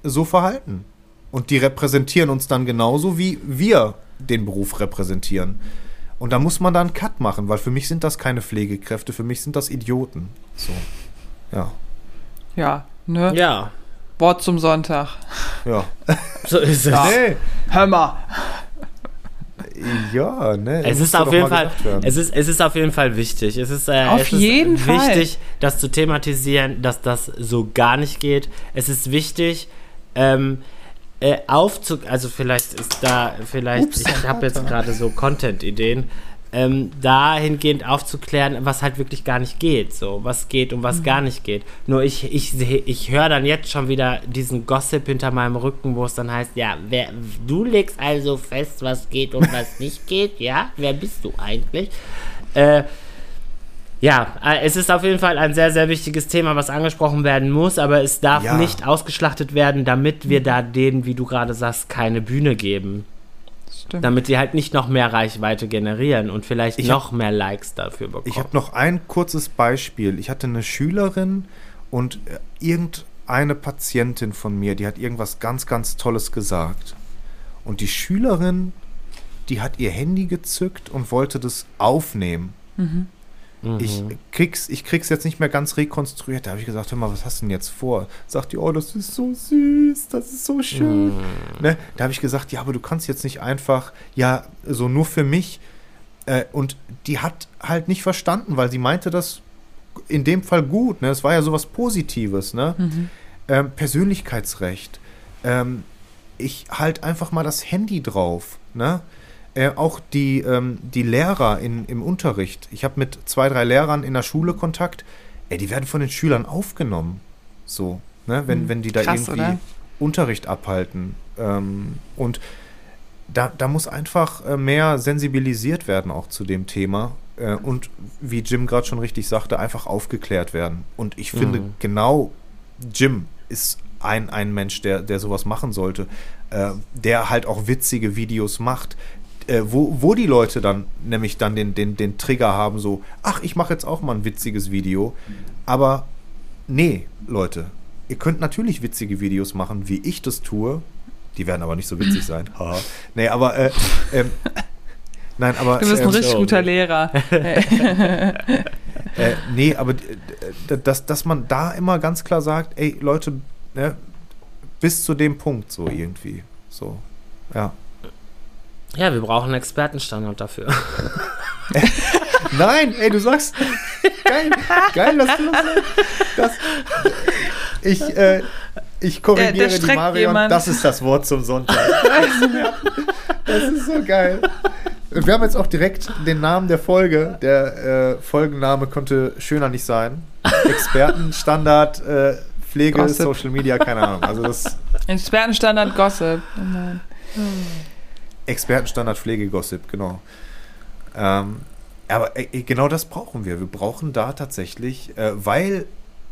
so verhalten. Und die repräsentieren uns dann genauso, wie wir den Beruf repräsentieren. Und da muss man dann einen Cut machen, weil für mich sind das keine Pflegekräfte, für mich sind das Idioten. So. Ja. Ja, ne? Ja. Wort zum Sonntag. Ja. So ist es. Ja. Nee. Hör mal. Ja, ne. Es ist auf jeden Fall, es ist, es ist auf jeden Fall wichtig. Es ist, äh, auf es jeden ist Fall. wichtig, das zu thematisieren, dass das so gar nicht geht. Es ist wichtig, ähm, äh, aufzu... Also vielleicht ist da, vielleicht, Ups, ich habe jetzt gerade so Content-Ideen, ähm, dahingehend aufzuklären, was halt wirklich gar nicht geht. So, was geht und was mhm. gar nicht geht. Nur ich, ich, ich höre dann jetzt schon wieder diesen Gossip hinter meinem Rücken, wo es dann heißt, ja, wer, du legst also fest, was geht und was nicht geht, ja? Wer bist du eigentlich? Äh, Ja, äh, es ist auf jeden Fall ein sehr, sehr wichtiges Thema, was angesprochen werden muss, aber es darf Ja. nicht ausgeschlachtet werden, damit wir da denen, wie du gerade sagst, keine Bühne geben. Stimmt. Damit sie halt nicht noch mehr Reichweite generieren und vielleicht Ich noch mehr Likes dafür bekommen. Ich habe noch ein kurzes Beispiel. Ich hatte eine Schülerin und äh, irgendeine Patientin von mir, die hat irgendwas ganz, ganz Tolles gesagt. Und die Schülerin, die hat ihr Handy gezückt und wollte das aufnehmen. Mhm. Ich krieg's, ich krieg's jetzt nicht mehr ganz rekonstruiert. Da habe ich gesagt, hör mal, was hast du denn jetzt vor? Sagt die, oh, das ist so süß, das ist so schön. Mhm. Ne? Da habe ich gesagt, ja, aber du kannst jetzt nicht einfach, ja, so nur für mich. Äh, und die hat halt nicht verstanden, weil sie meinte das in dem Fall gut. Ne? Es war ja sowas Positives. Ne? Ähm, Persönlichkeitsrecht. Ähm, ich halt einfach mal das Handy drauf. Ne? Äh, auch die, ähm, die Lehrer in, im Unterricht. Ich habe mit zwei, drei Lehrern in der Schule Kontakt. Ey, die werden von den Schülern aufgenommen. So, ne? wenn, wenn die da Krass, irgendwie oder? Unterricht abhalten. Ähm, und da, da muss einfach äh, mehr sensibilisiert werden auch zu dem Thema. Äh, und wie Jim gerade schon richtig sagte, einfach aufgeklärt werden. Und ich finde Mhm. genau, Jim ist ein, ein Mensch, der, der sowas machen sollte, äh, der halt auch witzige Videos macht, äh, wo, wo die Leute dann nämlich dann den, den, den Trigger haben, so, ach, ich mache jetzt auch mal ein witziges Video. Aber nee, Leute, ihr könnt natürlich witzige Videos machen, wie ich das tue. Die werden aber nicht so witzig sein. Nee, aber äh, ähm, nein, aber Du bist ein ähm, richtig guter Lehrer. äh, nee, aber d- dass, dass man da immer ganz klar sagt, ey Leute, ne, bis zu dem Punkt so irgendwie. So. Ja. Ja, wir brauchen einen Expertenstandard dafür. Nein, ey, du sagst. Geil, geil, dass du das sagst. Ich, äh, ich korrigiere Der- der die Marion. jemand. Das ist das Wort zum Sonntag. Das ist so geil. Und Wir haben jetzt auch direkt den Namen der Folge. Der äh, Folgenname konnte schöner nicht sein. Expertenstandard, äh, Pflege, Gossip. Social Media, keine Ahnung. Also das Expertenstandard Gossip. Oh nein. Expertenstandard Pflegegossip, genau. Ähm, aber äh, genau das brauchen wir. Wir brauchen da tatsächlich, äh, weil,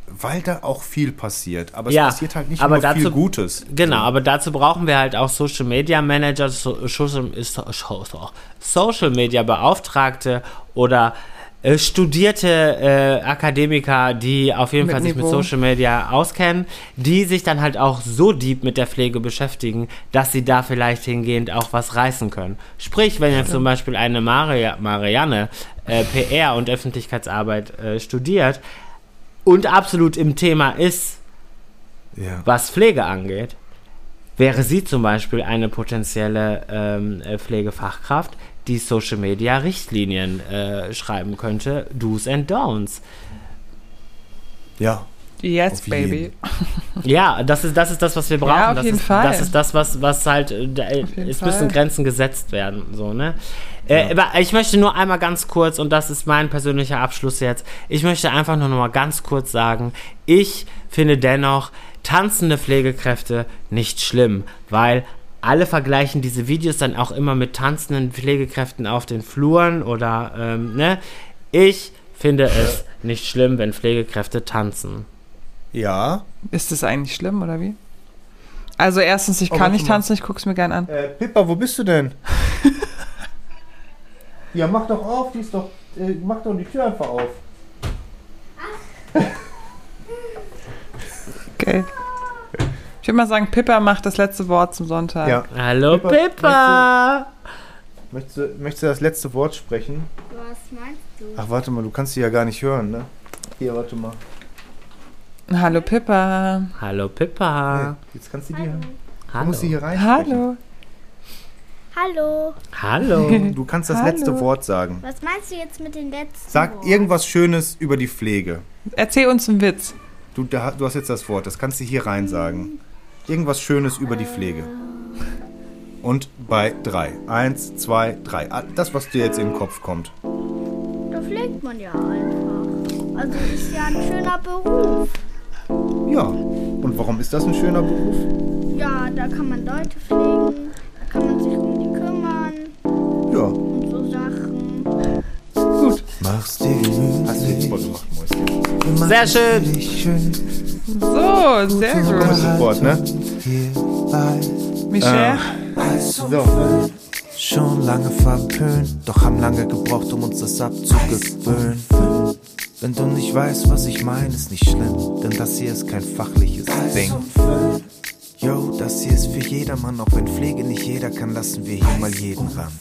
weil da auch viel passiert. Aber es Ja, passiert halt nicht aber nur viel dazu- Gutes. Genau, aber dazu brauchen wir halt auch Social Media Manager, so, Social, so, so, Social Media Beauftragte oder äh, studierte äh, Akademiker, die auf jeden Mit Fall sich mit Niveau. Social Media auskennen, die sich dann halt auch so deep mit der Pflege beschäftigen, dass sie da vielleicht hingehend auch was reißen können. Sprich, wenn jetzt zum Beispiel eine Maria, Marianne äh, PR und Öffentlichkeitsarbeit äh, studiert und absolut im Thema ist, Ja. was Pflege angeht, wäre sie zum Beispiel eine potenzielle ähm, äh, Pflegefachkraft, die Social Media Richtlinien äh, schreiben könnte, Do's and Don'ts. ja. Yes, baby. Ja, das ist, das ist das, was wir brauchen. auf das jeden ist, Fall. Das ist das, was, was halt, äh, es müssen Fall. Grenzen gesetzt werden, so, ne? Äh, aber ich möchte nur einmal ganz kurz, und das ist mein persönlicher Abschluss jetzt, ich möchte einfach nur noch mal ganz kurz sagen, ich finde dennoch tanzende Pflegekräfte nicht schlimm, weil alle vergleichen diese Videos dann auch immer mit tanzenden Pflegekräften auf den Fluren oder, ähm, ne? Ich finde es nicht schlimm, wenn Pflegekräfte tanzen. Ja. Ist das eigentlich schlimm oder wie? Also erstens, ich Oh, kann nicht tanzen, ich guck's mir gern an. Äh, Pippa, wo bist du denn? ja, mach doch auf, die ist doch. Äh, mach doch die Tür einfach auf. Okay. Ich würde mal sagen, Pippa macht das letzte Wort zum Sonntag. Ja. Hallo Pippa, Pippa! Möchtest du, möchtest du das letzte Wort sprechen? Was meinst du? Ach, warte mal, du kannst sie ja gar nicht hören, ne? Hier, warte mal. Hallo Pippa. Hallo Pippa! Nee, jetzt kannst du die hören. Du Hallo. musst sie hier rein. Hallo. Hallo. Hallo! Du kannst das Hallo. letzte Wort sagen. Was meinst du jetzt mit den letzten Sag Worten? irgendwas Schönes über die Pflege. Erzähl uns einen Witz. Du, da, du hast jetzt das Wort, das kannst du hier rein sagen. Irgendwas Schönes über die Pflege. Und bei drei. Eins, zwei, drei. Ah, Das, was dir jetzt in den Kopf kommt. Da pflegt man ja einfach. Also ist ja ein schöner Beruf. Ja. Und warum ist das ein schöner Beruf? Ja, da kann man Leute pflegen, da kann man sich um die kümmern Ja. und so Sachen. Gut. Mach mach's dir gemütlich. gemacht, Mäuschen. Wir machen's Sehr schön. schön. So, sehr gut. Sofort, ne? Hier bei Michelle? Eis und Föhn. Schon lange verpönt, doch haben lange gebraucht, um uns das abzugewöhnen. Wenn du nicht weißt, was ich meine, ist nicht schlimm, denn das hier ist kein fachliches Ding. Yo, das hier ist für jedermann, auch wenn Pflege nicht jeder kann, lassen wir hier mal jeden ran.